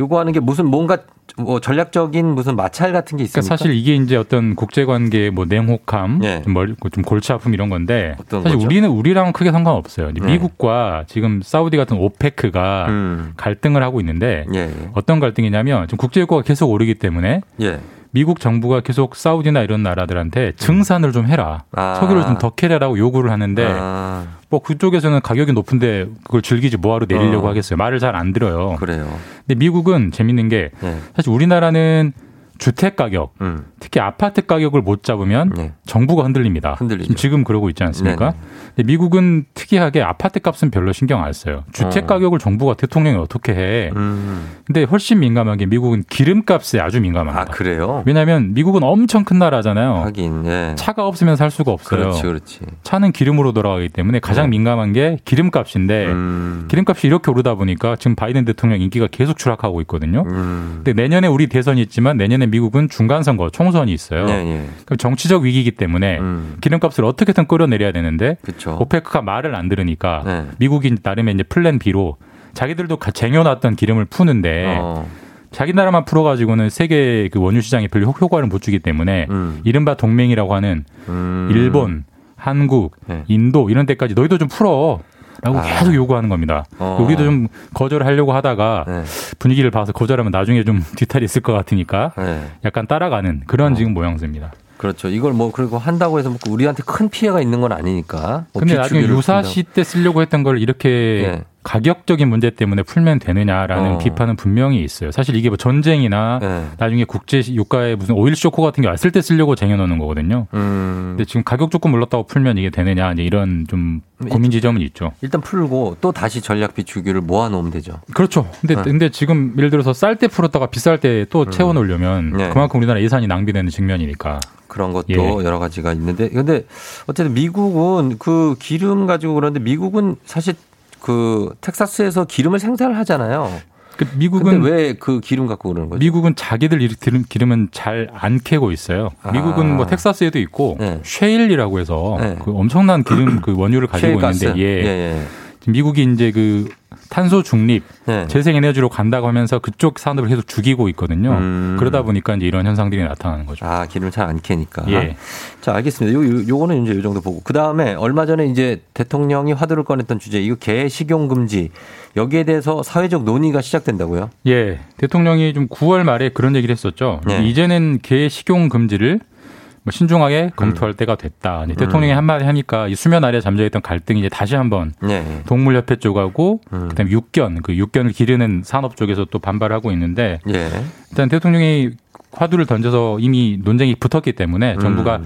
요구하는 게 무슨 뭔가 뭐 전략적인 무슨 마찰 같은 게 있습니까? 그러니까 사실 이게 이제 어떤 국제 관계의 뭐 냉혹함, 예. 좀, 멀, 좀 골치 아픔 이런 건데 사실 거죠? 우리는 우리랑은 크게 상관없어요. 네. 미국과 지금 사우디 같은 오페크가 음. 갈등을 하고 있는데 예, 예. 어떤 갈등이냐면 지금 국제 유가가 계속 오르기 때문에 예. 미국 정부가 계속 사우디나 이런 나라들한테 증산을 좀 해라. 아. 석유를 좀 더 캐라라고 요구를 하는데 아, 뭐 그쪽에서는 가격이 높은데 그걸 즐기지 뭐하러 내리려고 어. 하겠어요. 말을 잘 안 들어요. 그래요. 근데 미국은 재밌는 게 예. 사실 우리나라는 주택 가격, 음. 특히 아파트 가격을 못 잡으면 네. 정부가 흔들립니다. 지금, 지금 그러고 있지 않습니까? 미국은 특이하게 아파트 값은 별로 신경 안 써요. 주택 어. 가격을 정부가 대통령이 어떻게 해? 음. 근데 훨씬 민감한 게 미국은 기름값에 아주 민감합니다. 아, 그래요? 왜냐하면 미국은 엄청 큰 나라잖아요. 하긴, 예. 차가 없으면 살 수가 없어요. 그렇지, 그렇지. 차는 기름으로 돌아가기 때문에 가장 네. 민감한 게 기름값인데 음. 기름값이 이렇게 오르다 보니까 지금 바이든 대통령 인기가 계속 추락하고 있거든요. 음. 근데 내년에 우리 대선이 있지만 내년에 미국은 중간 선거 총 선이 있어요. 네, 예. 그럼 정치적 위기이기 때문에 음. 기름값을 어떻게든 끌어내려야 되는데 그쵸. 오페크가 말을 안 들으니까 네. 미국이 나름의 이제 플랜 B로 자기들도 가- 쟁여놨던 기름을 푸는데 어. 자기 나라만 풀어가지고는 세계 그 원유 시장에 효- 효과를 못 주기 때문에 음. 이른바 동맹이라고 하는 음. 일본, 한국, 네. 인도 이런 데까지 너희도 좀 풀어. 라고 아. 계속 요구하는 겁니다. 어. 우리도 좀 거절하려고 하다가 네. 분위기를 봐서 거절하면 나중에 좀 <laughs> 뒤탈이 있을 것 같으니까 네. 약간 따라가는 그런 지금 모양새입니다. 그렇죠. 이걸 뭐 그리고 한다고 해서 뭐 우리한테 큰 피해가 있는 건 아니니까. 뭐 근데 나중에 유사시 때 쓰려고 했던 걸 이렇게 네. 가격적인 문제 때문에 풀면 되느냐라는 어. 비판은 분명히 있어요. 사실 이게 뭐 전쟁이나 네. 나중에 국제 유가에 무슨 오일 쇼크 같은 게 왔을 때 쓰려고 쟁여놓는 거거든요. 음. 근데 지금 가격 조금 올랐다고 풀면 이게 되느냐 이제 이런 좀 고민 지점은 있죠. 일단 풀고 또 다시 전략 비추기를 모아놓으면 되죠. 그렇죠. 근데 네. 근데 지금 예를 들어서 쌀 때 풀었다가 비쌀 때 또 채워 놓으려면 네. 그만큼 우리나라 예산이 낭비되는 측면이니까. 그런 것도 예. 여러 가지가 있는데 근데 어쨌든 미국은 그 기름 가지고 그러는데 미국은 사실 그 텍사스에서 기름을 생산을 하잖아요. 그 미국은 왜 그 기름 갖고 그러는 거죠? 미국은 자기들 이 기름, 기름은 잘 안 캐고 있어요. 아. 미국은 뭐 텍사스에도 있고 네. 쉐일이라고 해서 네. 그 엄청난 기름 그 원유를 가지고. 있는데 예. 예, 예. 미국이 이제 그 탄소 중립 네. 재생에너지로 간다고 하면서 그쪽 산업을 계속 죽이고 있거든요. 음. 그러다 보니까 이제 이런 현상들이 나타나는 거죠. 아, 기름을 잘 안 캐니까. 예. 자, 알겠습니다. 요, 요, 요거는 이제 요 정도 보고. 그 다음에 얼마 전에 이제 대통령이 화두를 꺼냈던 주제, 이거 개 식용금지. 여기에 대해서 사회적 논의가 시작된다고요? 예, 대통령이 좀 9월 말에 그런 얘기를 했었죠. 네. 이제는 개 식용 금지를 뭐 신중하게 음. 검토할 때가 됐다. 이제 대통령이 한마디 하니까 이 수면 아래 잠재있던 갈등이 이제 다시 한번 네. 동물협회 쪽하고 음. 그다음에 육견 그 육견을 기르는 산업 쪽에서 또 반발하고 있는데 예. 일단 대통령이 화두를 던져서 이미 논쟁이 붙었기 때문에 정부가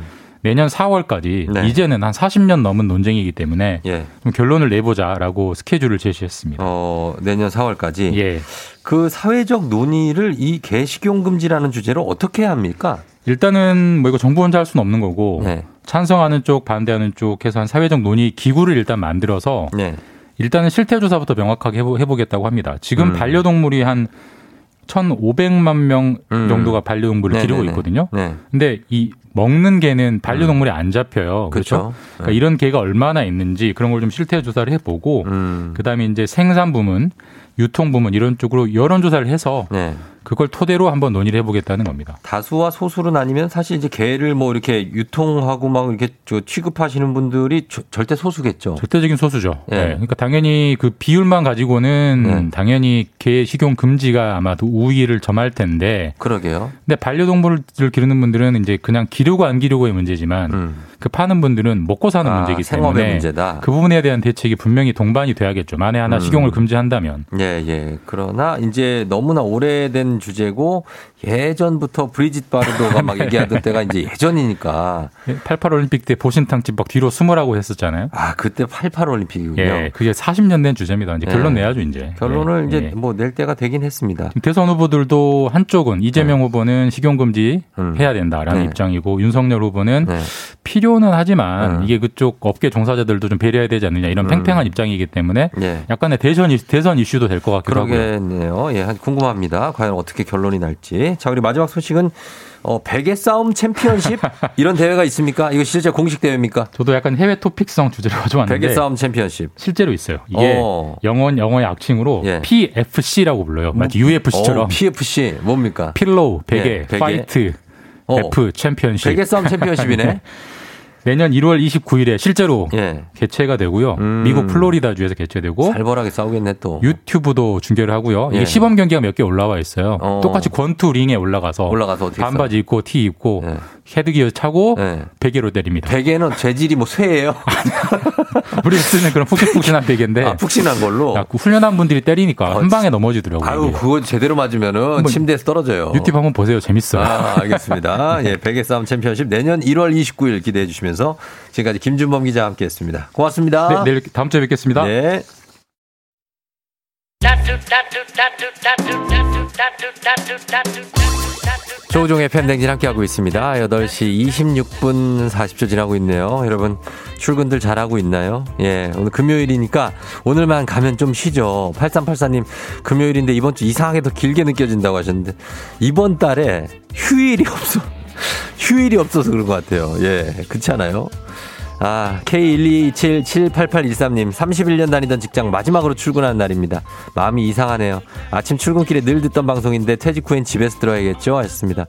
내년 4월까지 음. 네. 이제는 한 40년 넘은 논쟁이기 때문에 예. 좀 결론을 내보자라고 스케줄을 제시했습니다. 어, 내년 4월까지. 예. 그 사회적 논의를 이 개 식용 금지라는 주제로 어떻게 합니까? 일단은 뭐 이거 정부 혼자 할 수는 없는 거고 네. 찬성하는 쪽 반대하는 쪽 해서 한 사회적 논의 기구를 일단 만들어서 네. 일단은 실태 조사부터 명확하게 해보, 해보겠다고 합니다. 지금 음. 반려동물이 한 1,500만 명 음. 정도가 반려동물을 네네네. 기르고 있거든요. 네. 근데 이 먹는 개는 반려동물이 안 잡혀요. 그렇죠. 그렇죠. 그러니까 네. 이런 개가 얼마나 있는지 그런 걸 좀 실태 조사를 해보고 음. 그다음에 이제 생산 부문, 유통 부문 이런 쪽으로 여론 조사를 해서 네. 그걸 토대로 한번 논의를 해보겠다는 겁니다. 다수와 소수로 나뉘면 사실 이제 개를 뭐 이렇게 유통하고 막 이렇게 저 취급하시는 분들이 저- 절대 소수겠죠. 절대적인 소수죠. 예. 네. 그러니까 당연히 그 비율만 가지고는 네. 당연히 개 식용 금지가 아마도 우위를 점할 텐데. 그러게요. 근데 반려동물을 기르는 분들은 이제 그냥 기르고 안 기르고의 문제지만 음. 그 파는 분들은 먹고 사는 아, 문제이기 생업의 때문에 문제다. 그 부분에 대한 대책이 분명히 동반이 돼야겠죠. 만에 하나 음. 식용을 금지한다면. 예, 예. 그러나 이제 너무나 오래된 주제고 예전부터 브리짓 바르도가 막 얘기하던 때가 이제 예전이니까. 88 올림픽 때 보신탕집 막 뒤로 숨으라고 했었잖아요. 아, 그때 88 올림픽이군요. 예, 그게 40년 된 주제입니다. 이제 예. 결론 내야죠, 이제. 결론을 예, 이제 예. 뭐낼 때가 되긴 했습니다. 대선 후보들도 한쪽은 이재명 후보는 식용금지 음. 해야 된다라는 네. 입장이고 윤석열 후보는 네. 필요는 하지만 음. 이게 그쪽 업계 종사자들도 좀 배려해야 되지 않느냐 이런 음. 팽팽한 입장이기 때문에 예. 약간의 대선, 이- 대선 이슈도 될 것 같기도 하고요. 그러겠네요. 예, 궁금합니다. 과연 어떻게 결론이 날지. 자, 우리 마지막 소식은 어, 베개 싸움 챔피언십 <laughs> 이런 대회가 있습니까? 이거 실제 공식 대회입니까? 저도 약간 해외 토픽성 주제를 <laughs> 가져왔는데 베개 싸움 챔피언십. 실제로 있어요. 이게 어. 영어 영어의 약칭으로 예. PFC라고 불러요. 마치 UFC처럼 어, PFC 뭡니까? pillow, 베개, 예, 베개. fight, 어. F 챔피언십. 베개 싸움 챔피언십이네. <laughs> 내년 1월 29일에 실제로 예. 개최가 되고요. 음. 미국 플로리다 주에서 개최되고 살벌하게 싸우겠네 또. 유튜브도 중계를 하고요. 이게 예. 시범 경기가 몇 개 올라와 있어요. 어. 똑같이 권투 링에 올라가서 올라가서 어떻게 반바지 입고 티 입고 예. 헤드기어 차고 네. 베개로 때립니다. 베개는 재질이 뭐 쇠예요? <laughs> 우리 쓰는 그런 푹신푹신한 베개인데 아, 푹신한 걸로. 야, 그 훈련한 분들이 때리니까 한 방에 넘어지더라고요. 아유, 이게. 그거 제대로 맞으면은 침대에서 떨어져요. 유튜브 한번 보세요. 재밌어요. 아, 알겠습니다. <laughs> 예, 베개 싸움 챔피언십 내년 1월 29일 기대해 주시면서 지금까지 김준범 기자와 함께 했습니다. 고맙습니다. 네, 내일 다음 주에 뵙겠습니다. 네. 조우종의 팬댕진 함께하고 있습니다. 8시 26분 40초 지나고 있네요. 여러분, 출근들 잘하고 있나요? 예, 오늘 금요일이니까 오늘만 가면 좀 쉬죠. 8384님, 금요일인데 이번 주 이상하게 더 길게 느껴진다고 하셨는데, 이번 달에 휴일이 없어. <laughs> 휴일이 없어서 그런 것 같아요. 예, 그렇지 않아요? 아, K122778813님, 31년 다니던 직장 마지막으로 출근하는 날입니다. 마음이 이상하네요. 아침 출근길에 늘 듣던 방송인데 퇴직 후엔 집에서 들어야겠죠? 하셨습니다.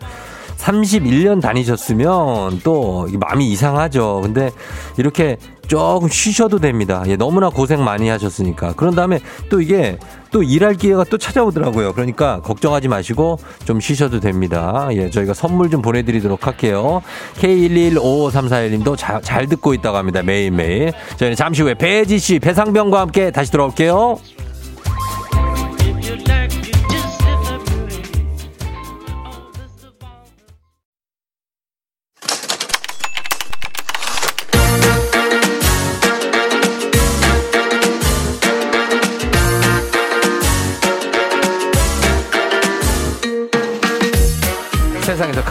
31년 다니셨으면 또 마음이 이상하죠. 근데 이렇게 조금 쉬셔도 됩니다. 예, 너무나 고생 많이 하셨으니까. 그런 다음에 또 이게 또 일할 기회가 또 찾아오더라고요. 그러니까 걱정하지 마시고 좀 쉬셔도 됩니다. 예, 저희가 선물 좀 보내드리도록 할게요. K1115534님도 잘, 잘 듣고 있다고 합니다. 매일매일. 저희는 잠시 후에 배지 씨, 배상병과 함께 다시 돌아올게요.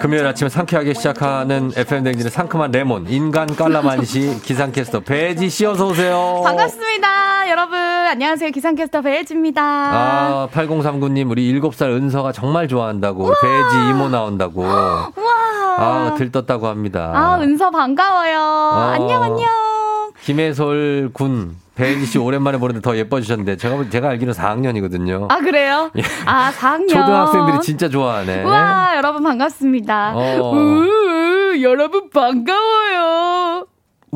금요일 아침에 상쾌하게 시작하는 FM 댕진의 상큼한 레몬 인간 깔라만시 기상캐스터 배지 씨 어서 오세요. 반갑습니다. 여러분, 안녕하세요. 기상캐스터 배혜지입니다. 아 8039님 우리 7살 은서가 정말 좋아한다고 배지 이모 나온다고 우와. 아 들떴다고 합니다. 아, 은서 반가워요. 안녕, 안녕. 김혜솔 군 배지 씨 오랜만에 보는데 더 예뻐지셨는데 제가 제가 알기로 4학년이거든요. 아, 그래요? 예. 아, 4학년. 초등학생들이 진짜 좋아하네. 우와, 여러분 반갑습니다. 어. 우, 여러분 반가워요.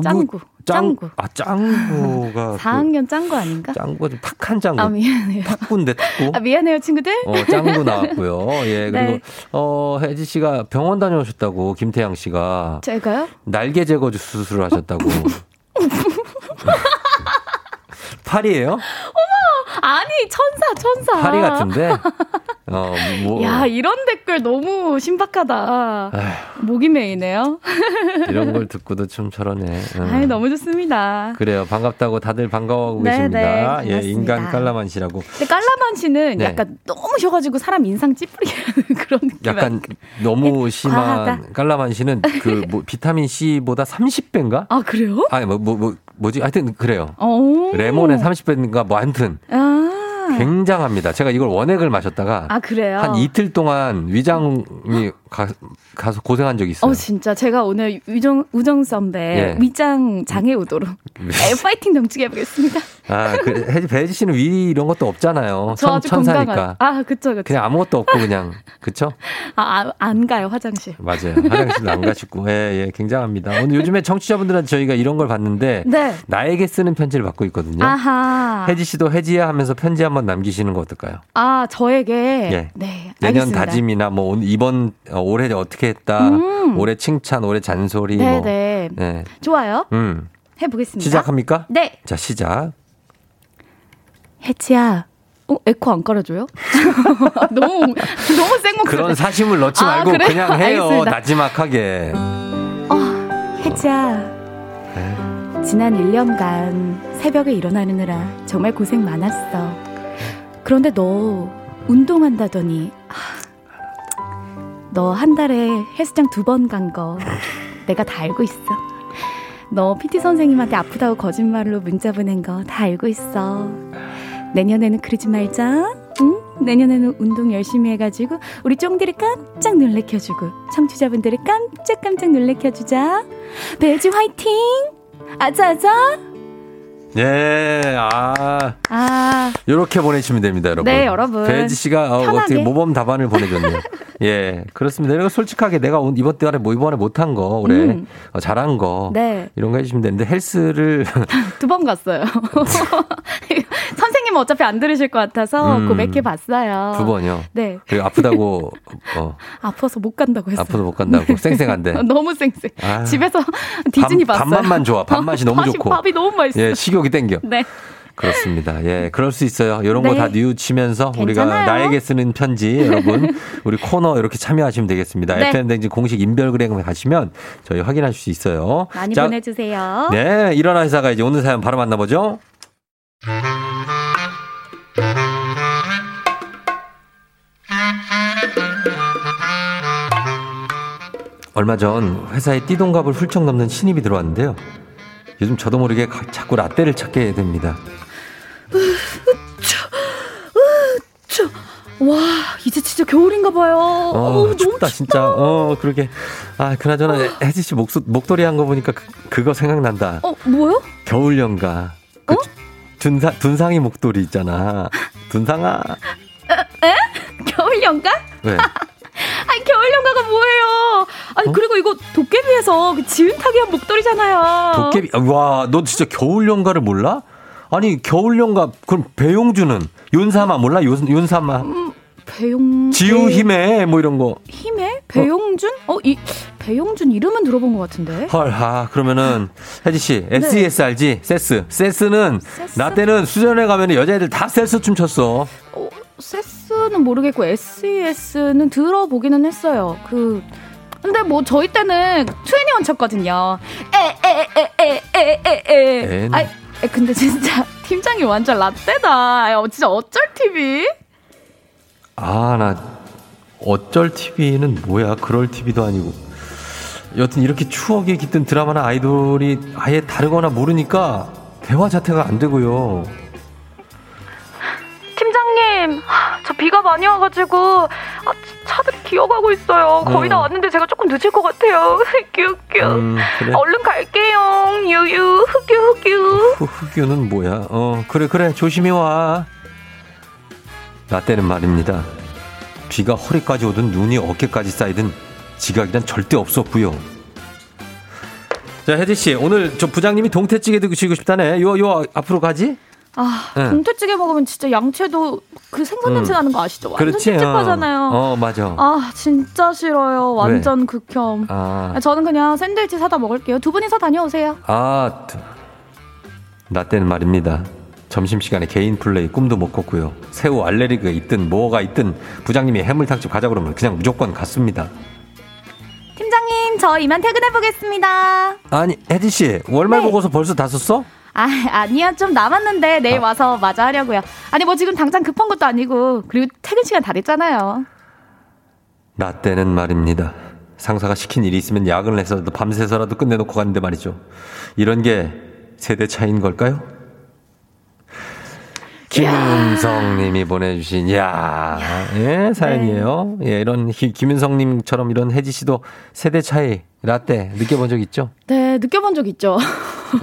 짱구. 짱구. 아 짱구가 4학년 짱구 아닌가? 그 짱구가 좀 탁한 짱구. 아, 미안해요. 탁구인데 탁구. 아, 미안해요, 친구들. 어, 짱구 나왔고요. 예, <laughs> 그리고, 네. 어, 혜지 씨가 병원 다녀오셨다고, 김태양 씨가. 제가요? 날개 제거 수술을 하셨다고. <laughs> 팔이에요? 아니, 천사, 천사. 파리 같은데? 어, 뭐. 야, 이런 댓글 너무 신박하다. 목이 메이네요. 이런 걸 듣고도 좀 저러네. 응. 아이, 너무 좋습니다. 그래요. 반갑다고 다들 반가워하고 네, 계십니다. 네, 예. 인간 깔라만 씨라고. 근데 깔라만 씨는 네. 약간 너무 쉬어가지고 사람 인상 찌푸리게 하는 <laughs> 그런 느낌. 약간 너무 심한 과하다. 깔라만 씨는 그 뭐 비타민 C보다 30배인가? 아, 그래요? 아니, 뭐, 뭐, 뭐, 뭐 지? 하여튼 그래요. 어. 레몬에 30배인가 뭐 하여튼 아. 굉장합니다. 제가 이걸 원액을 마셨다가 아, 그래요? 한 이틀 동안 위장이 가, 가서 고생한 적이 있어요. 어, 진짜. 제가 오늘 우정, 우정 선배 예. 위장 장애 우도로 에, 파이팅 넘치게 해보겠습니다. 아, 그, 혜지, 배지 씨는 위 이런 것도 없잖아요. 저 천, 아주 천사니까. 건강한. 아, 그쵸, 그쵸. 그냥 아무것도 없고 그냥. 그쵸? 아, 아, 안 가요, 화장실. 맞아요. 화장실도 안 가시고. 예, 예, 굉장합니다. 오늘 요즘에 청취자분들한테 저희가 이런 걸 봤는데. 네. 나에게 쓰는 편지를 받고 있거든요. 아하. 혜지 씨도 혜지야 하면서 편지 한번 남기시는 거 어떨까요? 아, 저에게. 예. 네. 내년 알겠습니다. 다짐이나 뭐 이번 어, 올해 어떻게 했다. 음. 올해 칭찬, 올해 잔소리 네, 뭐. 네. 네. 좋아요. 음. 해 보겠습니다. 시작합니까? 네. 자, 시작. 해치야. 어, 에코 안 깔아줘요? <laughs> 너무, 너무 생 목소리. 그런 사심을 넣지 아, 말고 그래요? 그냥 해요. 알겠습니다. 나지막하게. 해치야. 네. 지난 1년간 새벽에 일어나느라 정말 고생 많았어. 그런데 너 운동한다더니 너 한 달에 헬스장 두 번 간 거 내가 다 알고 있어. 너 PT 선생님한테 아프다고 거짓말로 문자 보낸 거 다 알고 있어. 내년에는 그러지 말자. 응? 내년에는 운동 열심히 해가지고 우리 쫑디를 깜짝 놀래켜주고 청취자분들을 깜짝깜짝 놀래켜주자. 배지 화이팅! 아자아자! 예, 아. 아, 이렇게 보내주시면 됩니다, 여러분. 네, 여러분. 배지 씨가 어, 편하게. 어떻게 모범 답안을 보내줬네요. <laughs> 예, 그렇습니다. 이거 솔직하게 내가 온- 이번 달에 뭐 이번에 못한 거, 올해 음. 어, 잘한 거 네. 이런 거 해주시면 되는데 헬스를 <laughs> 두 번 갔어요. <laughs> 선생님은 어차피 안 들으실 것 같아서 음. 그몇개 봤어요. 두 번요. 네. 그리고 아프다고 어, 아파서 못 간다고 했어요. 아파서 못 간다고 쌩쌩한데. 너무 쌩쌩. 아. 집에서 디즈니 밥- 봤어요. 밥맛만 좋아. 밥맛이 너무 좋고. 밥이 너무 맛있어요. 예, 식욕 이 땡겨. <laughs> 네. 그렇습니다. 예, 그럴 수 있어요. 이런 거 네. 다 뉘우치면서 우리가 괜찮아요. 나에게 쓰는 편지 여러분 우리 코너 이렇게 참여하시면 되겠습니다. 네. FM 댕진 공식 인별그램에 가시면 저희 확인하실 수 있어요. 많이 자, 보내주세요. 네, 일어나 회사가 이제 오늘 사연 바로 만나보죠. 얼마 전 회사에 띠동갑을 훌쩍 넘는 신입이 들어왔는데요. 요즘 저도 모르게 가- 자꾸 라떼를 찾게 됩니다. 저, 와, 이제 진짜 겨울인가 봐요. 어, 너무 춥다 진짜. 어, 그러게. 아, 그나저나 혜지 씨 목소, 목도리 한 거 보니까 그, 거 생각난다. 어, 뭐요? 겨울 연가. 그 둔사, 둔상이 목도리 있잖아. 둔상아. 에? 겨울 연가? 왜? <laughs> 아니, 겨울 연가가 뭐예요? 아니, 어? 그리고 이거 도깨비에서 그 지은타기 한 목도리잖아요. 도깨비. 아, 와, 너 진짜 겨울 연가를 몰라? 아니, 겨울 연가. 그럼 배용주는 윤사마 몰라? 윤, 윤사마. 음, 배용. 지우 힘에 뭐 이런 거. 힘에? 배용준? 어, 이, 배용준 이름은 들어본 것 같은데. 헐, 아, 그러면은, 혜지 씨, 네. SES 알지? 세스. 세스는, 나 때는 수련회 가면 여자애들 다 세스 춤 췄어. 어, 세스는 모르겠고, SES는 들어보기는 했어요. 그, 근데 뭐 저희 때는 21 쳤거든요. 에에에에에에에. 에, 근데 진짜 <laughs> 팀장이 완전 라떼다. 아유, 진짜 어쩔 TV? 아, 나, 어쩔 TV는 뭐야? 그럴 TV도 아니고. 여튼 이렇게 추억이 깃든 드라마나 아이돌이 아예 다르거나 모르니까 대화 자체가 안 되고요. 팀장님, 저 비가 많이 와가지고 아, 차들이 기어가고 있어요. 거의 다 음. 왔는데 제가 조금 늦을 것 같아요. <laughs> 큐큐. 음, 그래. 얼른 갈게요. 유유 흑유 흑유. 후, 흑유는 뭐야? 어, 그래, 그래. 조심히 와. 나 때는 말입니다. 비가 허리까지 오든 눈이 어깨까지 쌓이든 지각이란 절대 없었고요. 자, 혜지 씨, 오늘 저 부장님이 동태찌개 드시고 싶다네. 요, 요, 앞으로 가지? 아, 응. 동태찌개 먹으면 진짜 양채도 그 생선 음. 냄새 나는 거 아시죠? 완전 그렇지. 찝찝하잖아요. 어, 어, 맞아. 아, 진짜 싫어요. 완전 극혐. 아. 아, 저는 그냥 샌드위치 사다 먹을게요. 두 분이서 다녀오세요. 아, 트- 나 때는 말입니다. 점심시간에 개인 플레이 꿈도 못 꿨고요. 새우 알레르기가 있든 뭐가 있든 부장님이 해물탕집 가자 그러면 그냥 무조건 갔습니다. 팀장님, 저 이만 퇴근해 보겠습니다. 아니, 혜지 씨, 월말 네. 보고서 벌써 다 썼어? 아, 아니야. 좀 남았는데 내일 와서 마저 하려고요. 아니, 뭐 지금 당장 급한 것도 아니고. 그리고 퇴근 시간 다 됐잖아요. 나 때는 말입니다. 상사가 시킨 일이 있으면 야근을 해서라도 밤새서라도 끝내놓고 가는데 말이죠. 이런 게 세대 차이인 걸까요? 김은성 님이 보내주신, 야 예, 사연이에요. 예, 이런 기- 김은성 님처럼 이런 혜지 씨도 세대 차이, 라떼 느껴본 적 있죠? 네, 느껴본 적 있죠.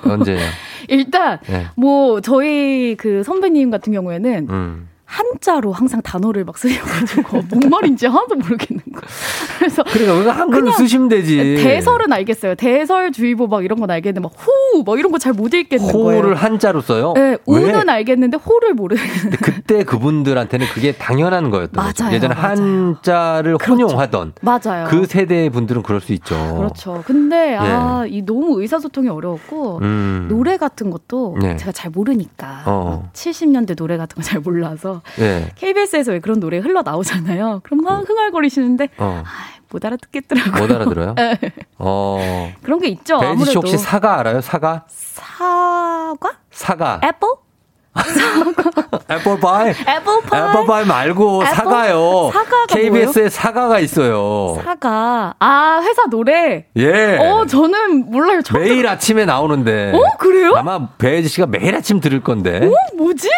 언제요? <laughs> 일단, 네. 뭐, 저희 그 선배님 같은 경우에는 음. 한자로 항상 단어를 막 쓰셔가지고, <laughs> 뭔 말인지 하나도 모르겠는 거. 그래서. 그러니까 왜 한글로 쓰시면 되지. 대설은 알겠어요. 대설주의보 막 이런 건 알겠는데, 막 호, 뭐 이런 거 잘 못 읽겠는 거예요. 호를 한자로 써요? 네, 왜? 우는 알겠는데, 호를 모르는. 근데 그때 그분들한테는 그게 당연한 거였던 거죠. 맞아요, 예전에 맞아요. 한자를 혼용하던 맞아요. 그 세대 분들은 그럴 수 있죠. 그렇죠. 근데, 아, 이 너무 의사소통이 어려웠고, 예. 음. 노래 같은 것도 네. 제가 잘 모르니까. 어. 70년대 노래 같은 거 잘 몰라서. 예. KBS에서 왜 그런 노래 흘러 나오잖아요. 그럼 막 흥얼거리시는데 어. 못 알아듣겠더라고요. 못 알아들어요? 네. 어. 그런 게 있죠. 베이지 씨 혹시 사가 알아요? 사가? 사과? 사과. 애플? <laughs> 애플파이. 애플파이. 애플파이 말고 애플? 사과요. 사과가 KBS에 사과가 있어요. 사가. 아 회사 노래. 예. 어 저는 몰라요. 매일 아침에 나오는데. 어, 그래요? 아마 베이지 씨가 매일 아침 들을 건데. 어 뭐지?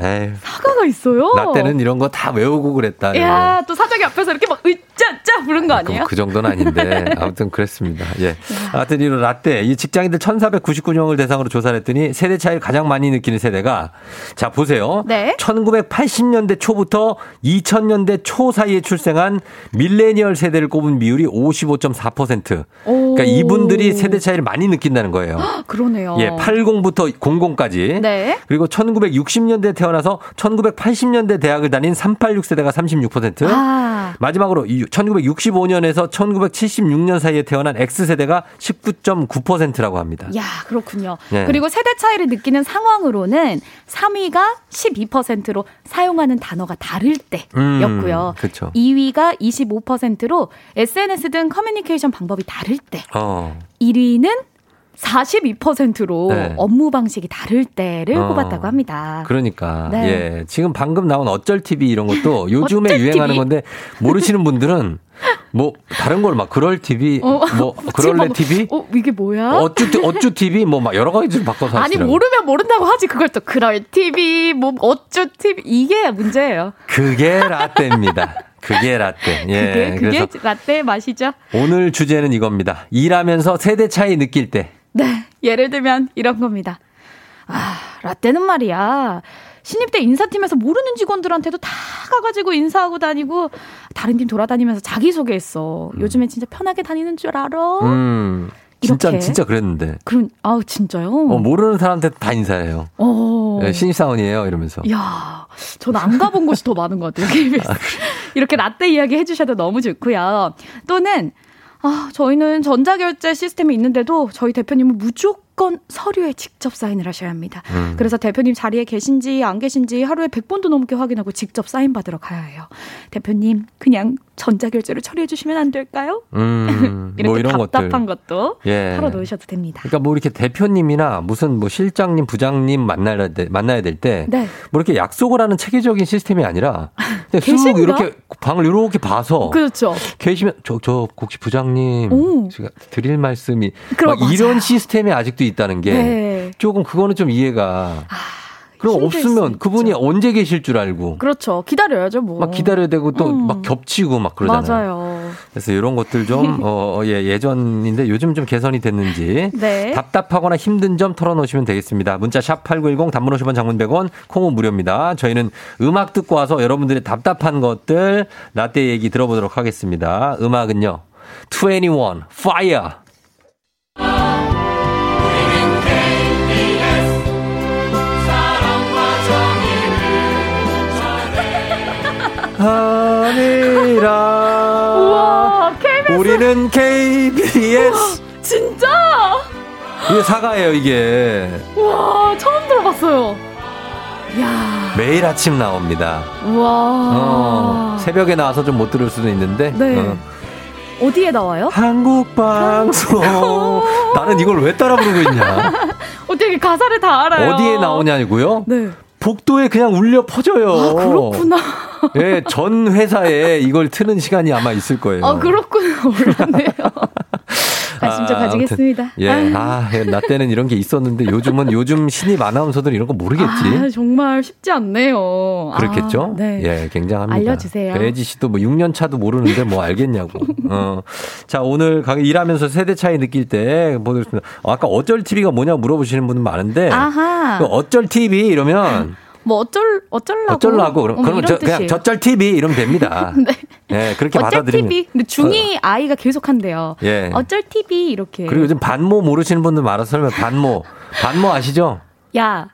에휴. 사가가 있어요. 나 때는 이런 거 다 외우고 그랬다. 야, 또 사장이 앞에서 이렇게 막 으짜짜 부른 거 아니에요? 그 정도는 아닌데 <laughs> 아무튼 그랬습니다. 예. 하여튼 이 라떼 이 직장인들 1,499명을 대상으로 조사를 했더니 세대 차이를 가장 많이 느끼는 세대가 자 보세요. 네. 1980년대 초부터 2000년대 초 사이에 출생한 밀레니얼 세대를 꼽은 비율이 55.4%. 오. 그러니까 이분들이 세대 차이를 많이 느낀다는 거예요. <gasps> 그러네요. 예, 80부터 00까지. 네. 그리고 1960년대 태어 나서 1980년대 대학을 다닌 386 세대가 36%. 아. 마지막으로 1965년에서 1976년 사이에 태어난 X세대가 19.9%라고 합니다. 야, 그렇군요. 네. 그리고 세대 차이를 느끼는 상황으로는 3위가 12%로 사용하는 단어가 다를 때였고요. 음, 그쵸. 2위가 25%로 SNS 등 커뮤니케이션 방법이 다를 때. 어. 1위는 42%로 네. 업무 방식이 다를 때를 어. 꼽았다고 합니다. 그러니까 네. 예 지금 방금 나온 어쩔 TV 이런 것도 <laughs> 요즘에 유행하는 TV? 건데 모르시는 분들은 뭐 다른 걸 막 그럴 TV 어, 뭐 <laughs> 그럴래 막, TV 어, 이게 뭐야? 어쭈 티- 어쭈 TV 뭐 막 여러 가지 좀 바꿔서 아니 하시더라고요. 모르면 모른다고 하지 그걸 또 그럴 TV 뭐 어쭈 TV 이게 문제예요. 그게 라떼입니다. <laughs> 그게 라떼. 예. 그게 그게 라떼 맛이죠. 오늘 주제는 이겁니다. 일하면서 세대 차이 느낄 때. 네. 예를 들면 이런 겁니다. 아, 라떼는 말이야. 신입 때 인사팀에서 모르는 직원들한테도 다 가가지고 인사하고 다니고 다른 팀 돌아다니면서 자기소개했어. 요즘에 진짜 편하게 다니는 줄 알아? 음. 진짜 이렇게? 진짜 그랬는데. 그럼 아우 진짜요? 어, 모르는 사람한테 다 인사해요. 어. 예, 신입 사원이에요 이러면서. 야, 전 안 가본 곳이 더 많은 것 같아요. KBS. 이렇게 라떼 이야기 해주셔도 너무 좋고요. 또는 아, 저희는 전자결제 시스템이 있는데도 저희 대표님은 무조건 서류에 직접 사인을 하셔야 합니다. 음. 그래서 대표님 자리에 계신지 안 계신지 하루에 100번도 넘게 확인하고 직접 사인 받으러 가야 해요. 대표님, 그냥 전자결제로 처리해 주시면 안 될까요? 음. 이렇게 뭐 이런 답답한 것들. 것도 예. 털어 놓으셔도 됩니다. 그러니까 뭐 이렇게 대표님이나 무슨 뭐 실장님, 부장님 만나야 돼, 만나야 될 때, 뭐 네. 이렇게 약속을 하는 체계적인 시스템이 아니라, 그냥 쑥? 이렇게 방을 이렇게 봐서, 그렇죠. 계시면 저, 저 혹시 부장님, 오. 제가 드릴 말씀이, 이런. 시스템이 아직도 있다는 게, 네. 조금 그거는 좀 이해가. 그럼 없으면 그분이 언제 계실 줄 알고, 그렇죠. 기다려야죠, 뭐. 막 기다려야 되고 또 음. 막 겹치고 막 그러잖아요. 맞아요. 그래서 이런 것들 좀, <laughs> 어, 예, 예전인데 요즘 좀 개선이 됐는지. <laughs> 네. 답답하거나 힘든 점 털어놓으시면 되겠습니다. 문자 샵 8910 단문 50원 장문 100원 콩은 무료입니다. 저희는 음악 듣고 와서 여러분들의 답답한 것들 라떼 얘기 들어보도록 하겠습니다. 음악은요. 21 Fire. 아니라 우와, KBS. 우리는 KBS <gasps> 진짜? 이게 사과예요 이게 와, 처음 들어봤어요. 야 매일 아침 나옵니다. 우와. 어, 새벽에 나와서 좀 못 들을 수도 있는데 네. 어. 어디에 나와요? 한국 방송 <laughs> 나는 이걸 왜 따라 부르고 있냐 어떻게 가사를 다 알아요? 어디에 나오냐고요? 네. 복도에 그냥 울려 퍼져요. 아, 그렇구나. 예, 전 회사에 이걸 트는 시간이 아마 있을 거예요. 아, 그렇구나. 몰랐네요. <laughs> 관심 좀 아, 가지겠습니다. 아무튼, 예, 아, 예, 나 때는 이런 게 있었는데 요즘은 요즘 신입 아나운서들 이런 거 모르겠지. 아, 정말 쉽지 않네요. 그렇겠죠? 아, 네. 예, 굉장합니다. 알려주세요. 배지 씨도 뭐 6년 차도 모르는데 뭐 알겠냐고. <laughs> 어. 자, 오늘 가- 일하면서 세대 차이 느낄 때 보겠습니다. 어, 아까 어쩔 TV가 뭐냐 물어보시는 분은 많은데. 아하. 그 어쩔 TV 이러면 뭐 어쩔 어쩔라고. 어쩔라고 그럼 어, 그러면 저 그냥. 저쩔 TV 이러면 됩니다. <laughs> 네. 예, 그렇게 받아들이면. TV. 근데 중2 아이가 계속 한대요. 예. 어쩔 TV 이렇게. 그리고 요즘 반모 모르시는 분들 많아서 설명 반모. 반모 아시죠? 야,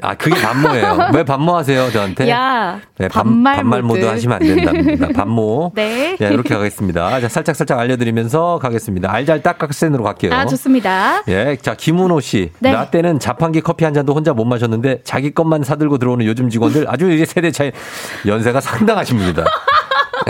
아, 그게 반모예요. <laughs> 왜 반모 하세요, 저한테? 야. 네, 반, 반말 반말 모드 모드. 하시면 안 된답니다. 반모. <laughs> 네. 예, 이렇게 가겠습니다. 자, 살짝 살짝 알려드리면서 가겠습니다. 알잘 딱깍센으로 갈게요. 아, 좋습니다. 예, 자, 김은호 씨. 네. 나 때는 자판기 커피 한 잔도 혼자 못 마셨는데 자기 것만 사들고 들어오는 요즘 직원들 아주 이제 세대 차이 연세가 상당하신 분이다. <laughs>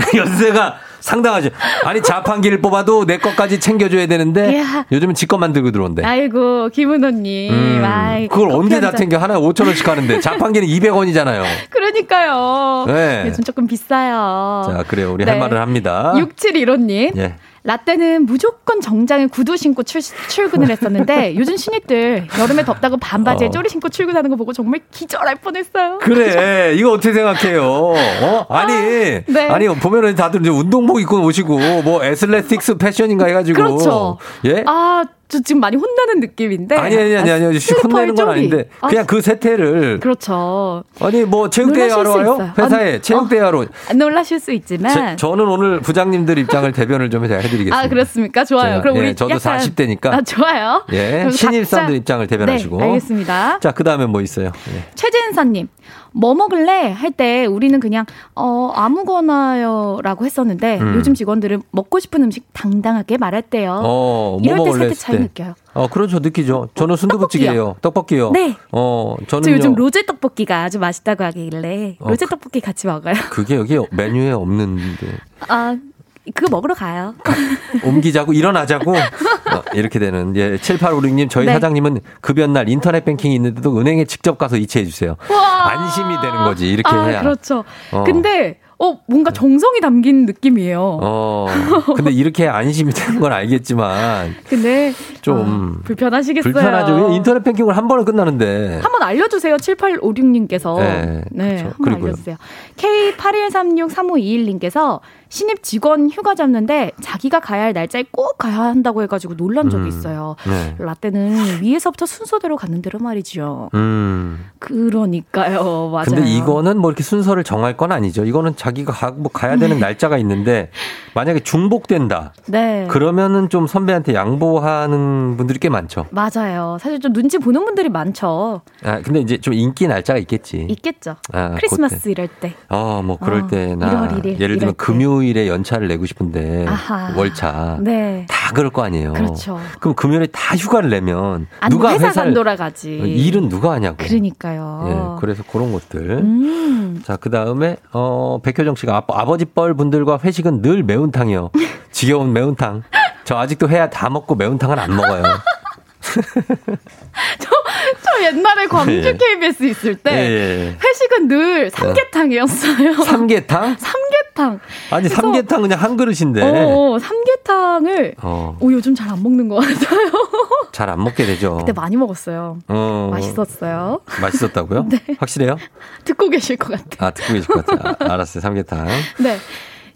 <laughs> 연세가 상당하죠. 아니 자판기를 뽑아도 내 것까지 챙겨줘야 되는데. 요즘은 지 것만 들고 들어온대. 아이고 김은호님. 음, 아이, 그걸 언제 한다 잔. 챙겨? 하나에 5천 원씩 하는데 자판기는 200원이잖아요. <laughs> 그러니까요. 네. 요즘 조금 비싸요. 자, 그래요. 우리 할 네. 말을 합니다. 6715님. 예. 라떼는 무조건 정장에 구두 신고 출, 출근을 했었는데 <laughs> 요즘 신입들 여름에 덥다고 반바지에 어. 쪼리 신고 출근하는 거 보고 정말 기절할 뻔했어요. 그래, 이거 어떻게 생각해요? 어? 아니, 네. 아니, 보면은 다들 이제 운동복 입고 오시고, 뭐, 애슬레틱스 패션인가 해가지고. 그렇죠. 예? 아, 저 지금 많이 혼나는 느낌인데. 아니, 아니, 아니, 아니, 슬리퍼에 혼내는 건. 아닌데, 아, 그냥 그 세태를. 그렇죠. 아니, 뭐, 체육대회 하러 수 와요? 회사에 아니, 체육대회 어. 하러. 놀라실 수 있지만. 제- 저는 오늘 부장님들 입장을 대변을 좀 해드리겠습니다. 아, 그렇습니까? 좋아요. 제가, 그럼 예, 우리 저도 약간- 40대니까. 아, 좋아요. 예, 각자- 입장을 대변하시고. 네, 알겠습니다. 자, 그 다음에 뭐 있어요? 예. 최진선님, 뭐 먹을래? 할 때 우리는 그냥, 어, 아무거나요. 라고 했었는데, 음. 요즘 직원들은 먹고 싶은 음식 당당하게 말할 때요. 어, 뭐 이럴 때 했을 차이 때. 느껴요. 어, 그렇죠. 느끼죠. 저는 순두부찌개예요. 떡볶이요. 네. 어, 저는 저 요즘 로제 떡볶이가 아주 맛있다고 하길래, 어, 로제 떡볶이 같이 먹어요. <laughs> 그게 여기 메뉴에 없는데 아, 그거 먹으러 가요. 옮기자고 일어나자고 어, 이렇게 되는 예 7856님 저희 네. 사장님은 급여 날 인터넷 뱅킹이 있는데도 은행에 직접 가서 이체해 주세요. 와. 안심이 되는 거지 이렇게 아, 해야. 그렇죠. 어. 근데, 어, 뭔가 정성이 담긴 느낌이에요. 어 근데 이렇게 안심이 되는 건 알겠지만 근데, 좀 아, 불편하시겠어요. 불편하죠. 왜 인터넷 뱅킹을 한 번에 끝나는데. 한 번 알려주세요. 7856님께서. 네, 네, 그렇죠. 한번. 알려주세요. K81363521님께서 신입 직원 휴가 잡는데 자기가 가야 할 날짜에 꼭 가야 한다고 해가지고 놀란 적이 음, 있어요. 네. 라떼는 위에서부터 순서대로 갔는 대로 말이죠. 음. 그러니까요. 맞아요. 근데 이거는 뭐 이렇게 순서를 정할 건 아니죠. 이거는 자기가 가, 뭐 가야 되는 네. 날짜가 있는데 만약에 중복된다. 네. 그러면은 좀 선배한테 양보하는 분들이 꽤 많죠. 맞아요. 사실 좀 눈치 보는 분들이 많죠. 아, 근데 이제 좀 인기 날짜가 있겠지. 있겠죠. 아, 크리스마스 그때. 이럴 때. 어, 뭐 그럴 어, 때나 1월 1일 예를 들면 때. 금요 일에 연차를 내고 싶은데 아하. 월차 네. 다 그럴 거 아니에요. 그렇죠. 그럼 금요일에 다 휴가를 내면 안, 누가 회사를 안 돌아가지. 일은 누가 하냐고. 그러니까요. 예, 그래서 그런 것들. 음. 자, 그 다음에, 어, 백효정 씨가 아, 아버지 뻘 분들과 회식은 늘 매운탕이요. <laughs> 지겨운 매운탕. 저 아직도 해야 다 먹고 매운탕은 안 먹어요. <laughs> 저 옛날에 광주 예. KBS 있을 때 예, 예. 회식은 늘 삼계탕이었어요. 삼계탕? <laughs> 삼계탕. 아니, 삼계탕 그냥 한 그릇인데. 어, 삼계탕을 어, 오, 요즘 잘 안 먹는 것 같아요. <laughs> 잘 안 먹게 되죠. 그때 많이 먹었어요. 어, 맛있었어요. 맛있었다고요? <laughs> 네. 확실해요? 듣고 계실 것 같아요. 아, 듣고 계실 것 같아요. 아, 알았어요. 삼계탕. 네.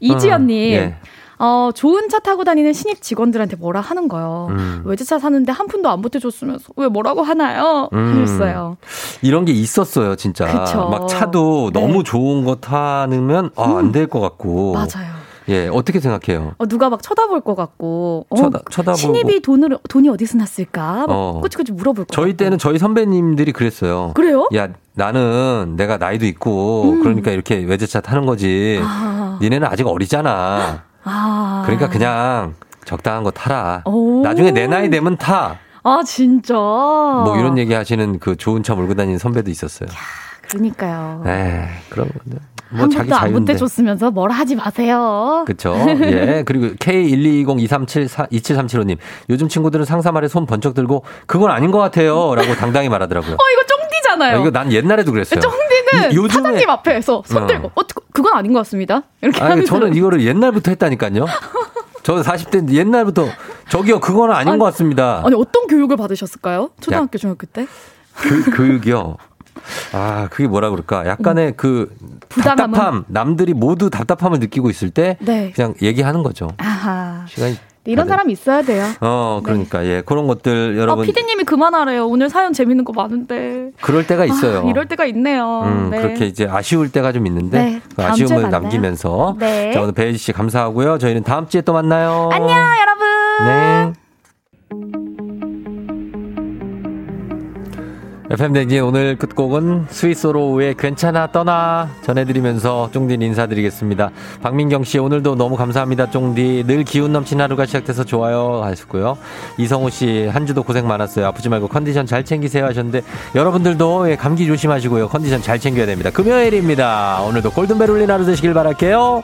이지연님. 어, 예. 어, 좋은 차 타고 다니는 신입 직원들한테 뭐라 하는 거요. 음. 외제차 사는데 한 푼도 안 보태줬으면서 왜 뭐라고 하나요? 음. 하셨어요. 이런 게 있었어요, 진짜. 그쵸. 막 차도 네. 너무 좋은 거 타면, 아, 안 될 것 같고. 맞아요. 예, 어떻게 생각해요? 어, 누가 막 쳐다볼 것 같고. 어, 쳐다- 쳐다보고. 신입이 돈을, 돈이 어디서 났을까? 막 어. 꼬치꼬치 물어볼 것 저희 때는 저희 선배님들이 그랬어요. 그래요? 야, 나는 내가 나이도 있고, 음. 그러니까 이렇게 외제차 타는 거지. 아. 니네는 아직 어리잖아. 아. 그러니까 그냥 적당한 거 타라. 오. 나중에 내 나이 되면 타. 아, 진짜. 뭐 이런 얘기 하시는 그 좋은 차 몰고 다니는 선배도 있었어요. 그러니까요. 에 그런 건데. 뭐한 자기 번도 안 자유인데. 보태줬으면서 뭐라 하지 마세요. 그쵸. 예. 그리고 K12023742737님. 요즘 친구들은 상사 말에 손 번쩍 들고 그건 아닌 것 같아요. 라고 당당히 말하더라고요. 어, 이거 쫑디잖아요. 아, 이거 난 옛날에도 그랬어요. 쫑 이- 요즘에- 사장님 앞에서 손 어. 들고, 어, 그건 아닌 것 같습니다. 이렇게 아니, 하면서. 저는 이거를 옛날부터 했다니까요. <laughs> 저는 40대 옛날부터 저기요, 그거는 아닌 아니, 것 같습니다. 아니, 어떤 교육을 받으셨을까요? 초등학교, 중학교 때? 그, 교육이요. 아, 그게 뭐라 그럴까? 약간의 그 부당함은? 답답함, 남들이 모두 답답함을 느끼고 있을 때 네. 그냥 얘기하는 거죠. 아하. 시간이 이런 사람 있어야 돼요. 어, 그러니까 예, 그런 것들 아, 여러분 피디님이 그만하래요. 오늘 사연 재밌는 거 많은데. 그럴 때가 있어요. 아, 이럴 때가 있네요. 음, 네. 그렇게 이제 아쉬울 때가 좀 있는데 네, 그 아쉬움을. 남기면서 네. 자 오늘 배혜지 씨 감사하고요. 저희는 다음 주에 또 만나요. 안녕, 여러분. 네. FM 댕진 오늘 끝곡은 스위스로우의 괜찮아 떠나 전해드리면서 쫑딘 인사드리겠습니다. 박민경 씨 오늘도 너무 감사합니다 쫑디 늘 기운 넘치는 하루가 시작돼서 좋아요 하셨고요. 이성우 씨 한 주도 고생 많았어요. 아프지 말고 컨디션 잘 챙기세요 하셨는데 여러분들도 예, 감기 조심하시고요. 컨디션 잘 챙겨야 됩니다. 금요일입니다. 오늘도 골든벨 울린 하루 되시길 바랄게요.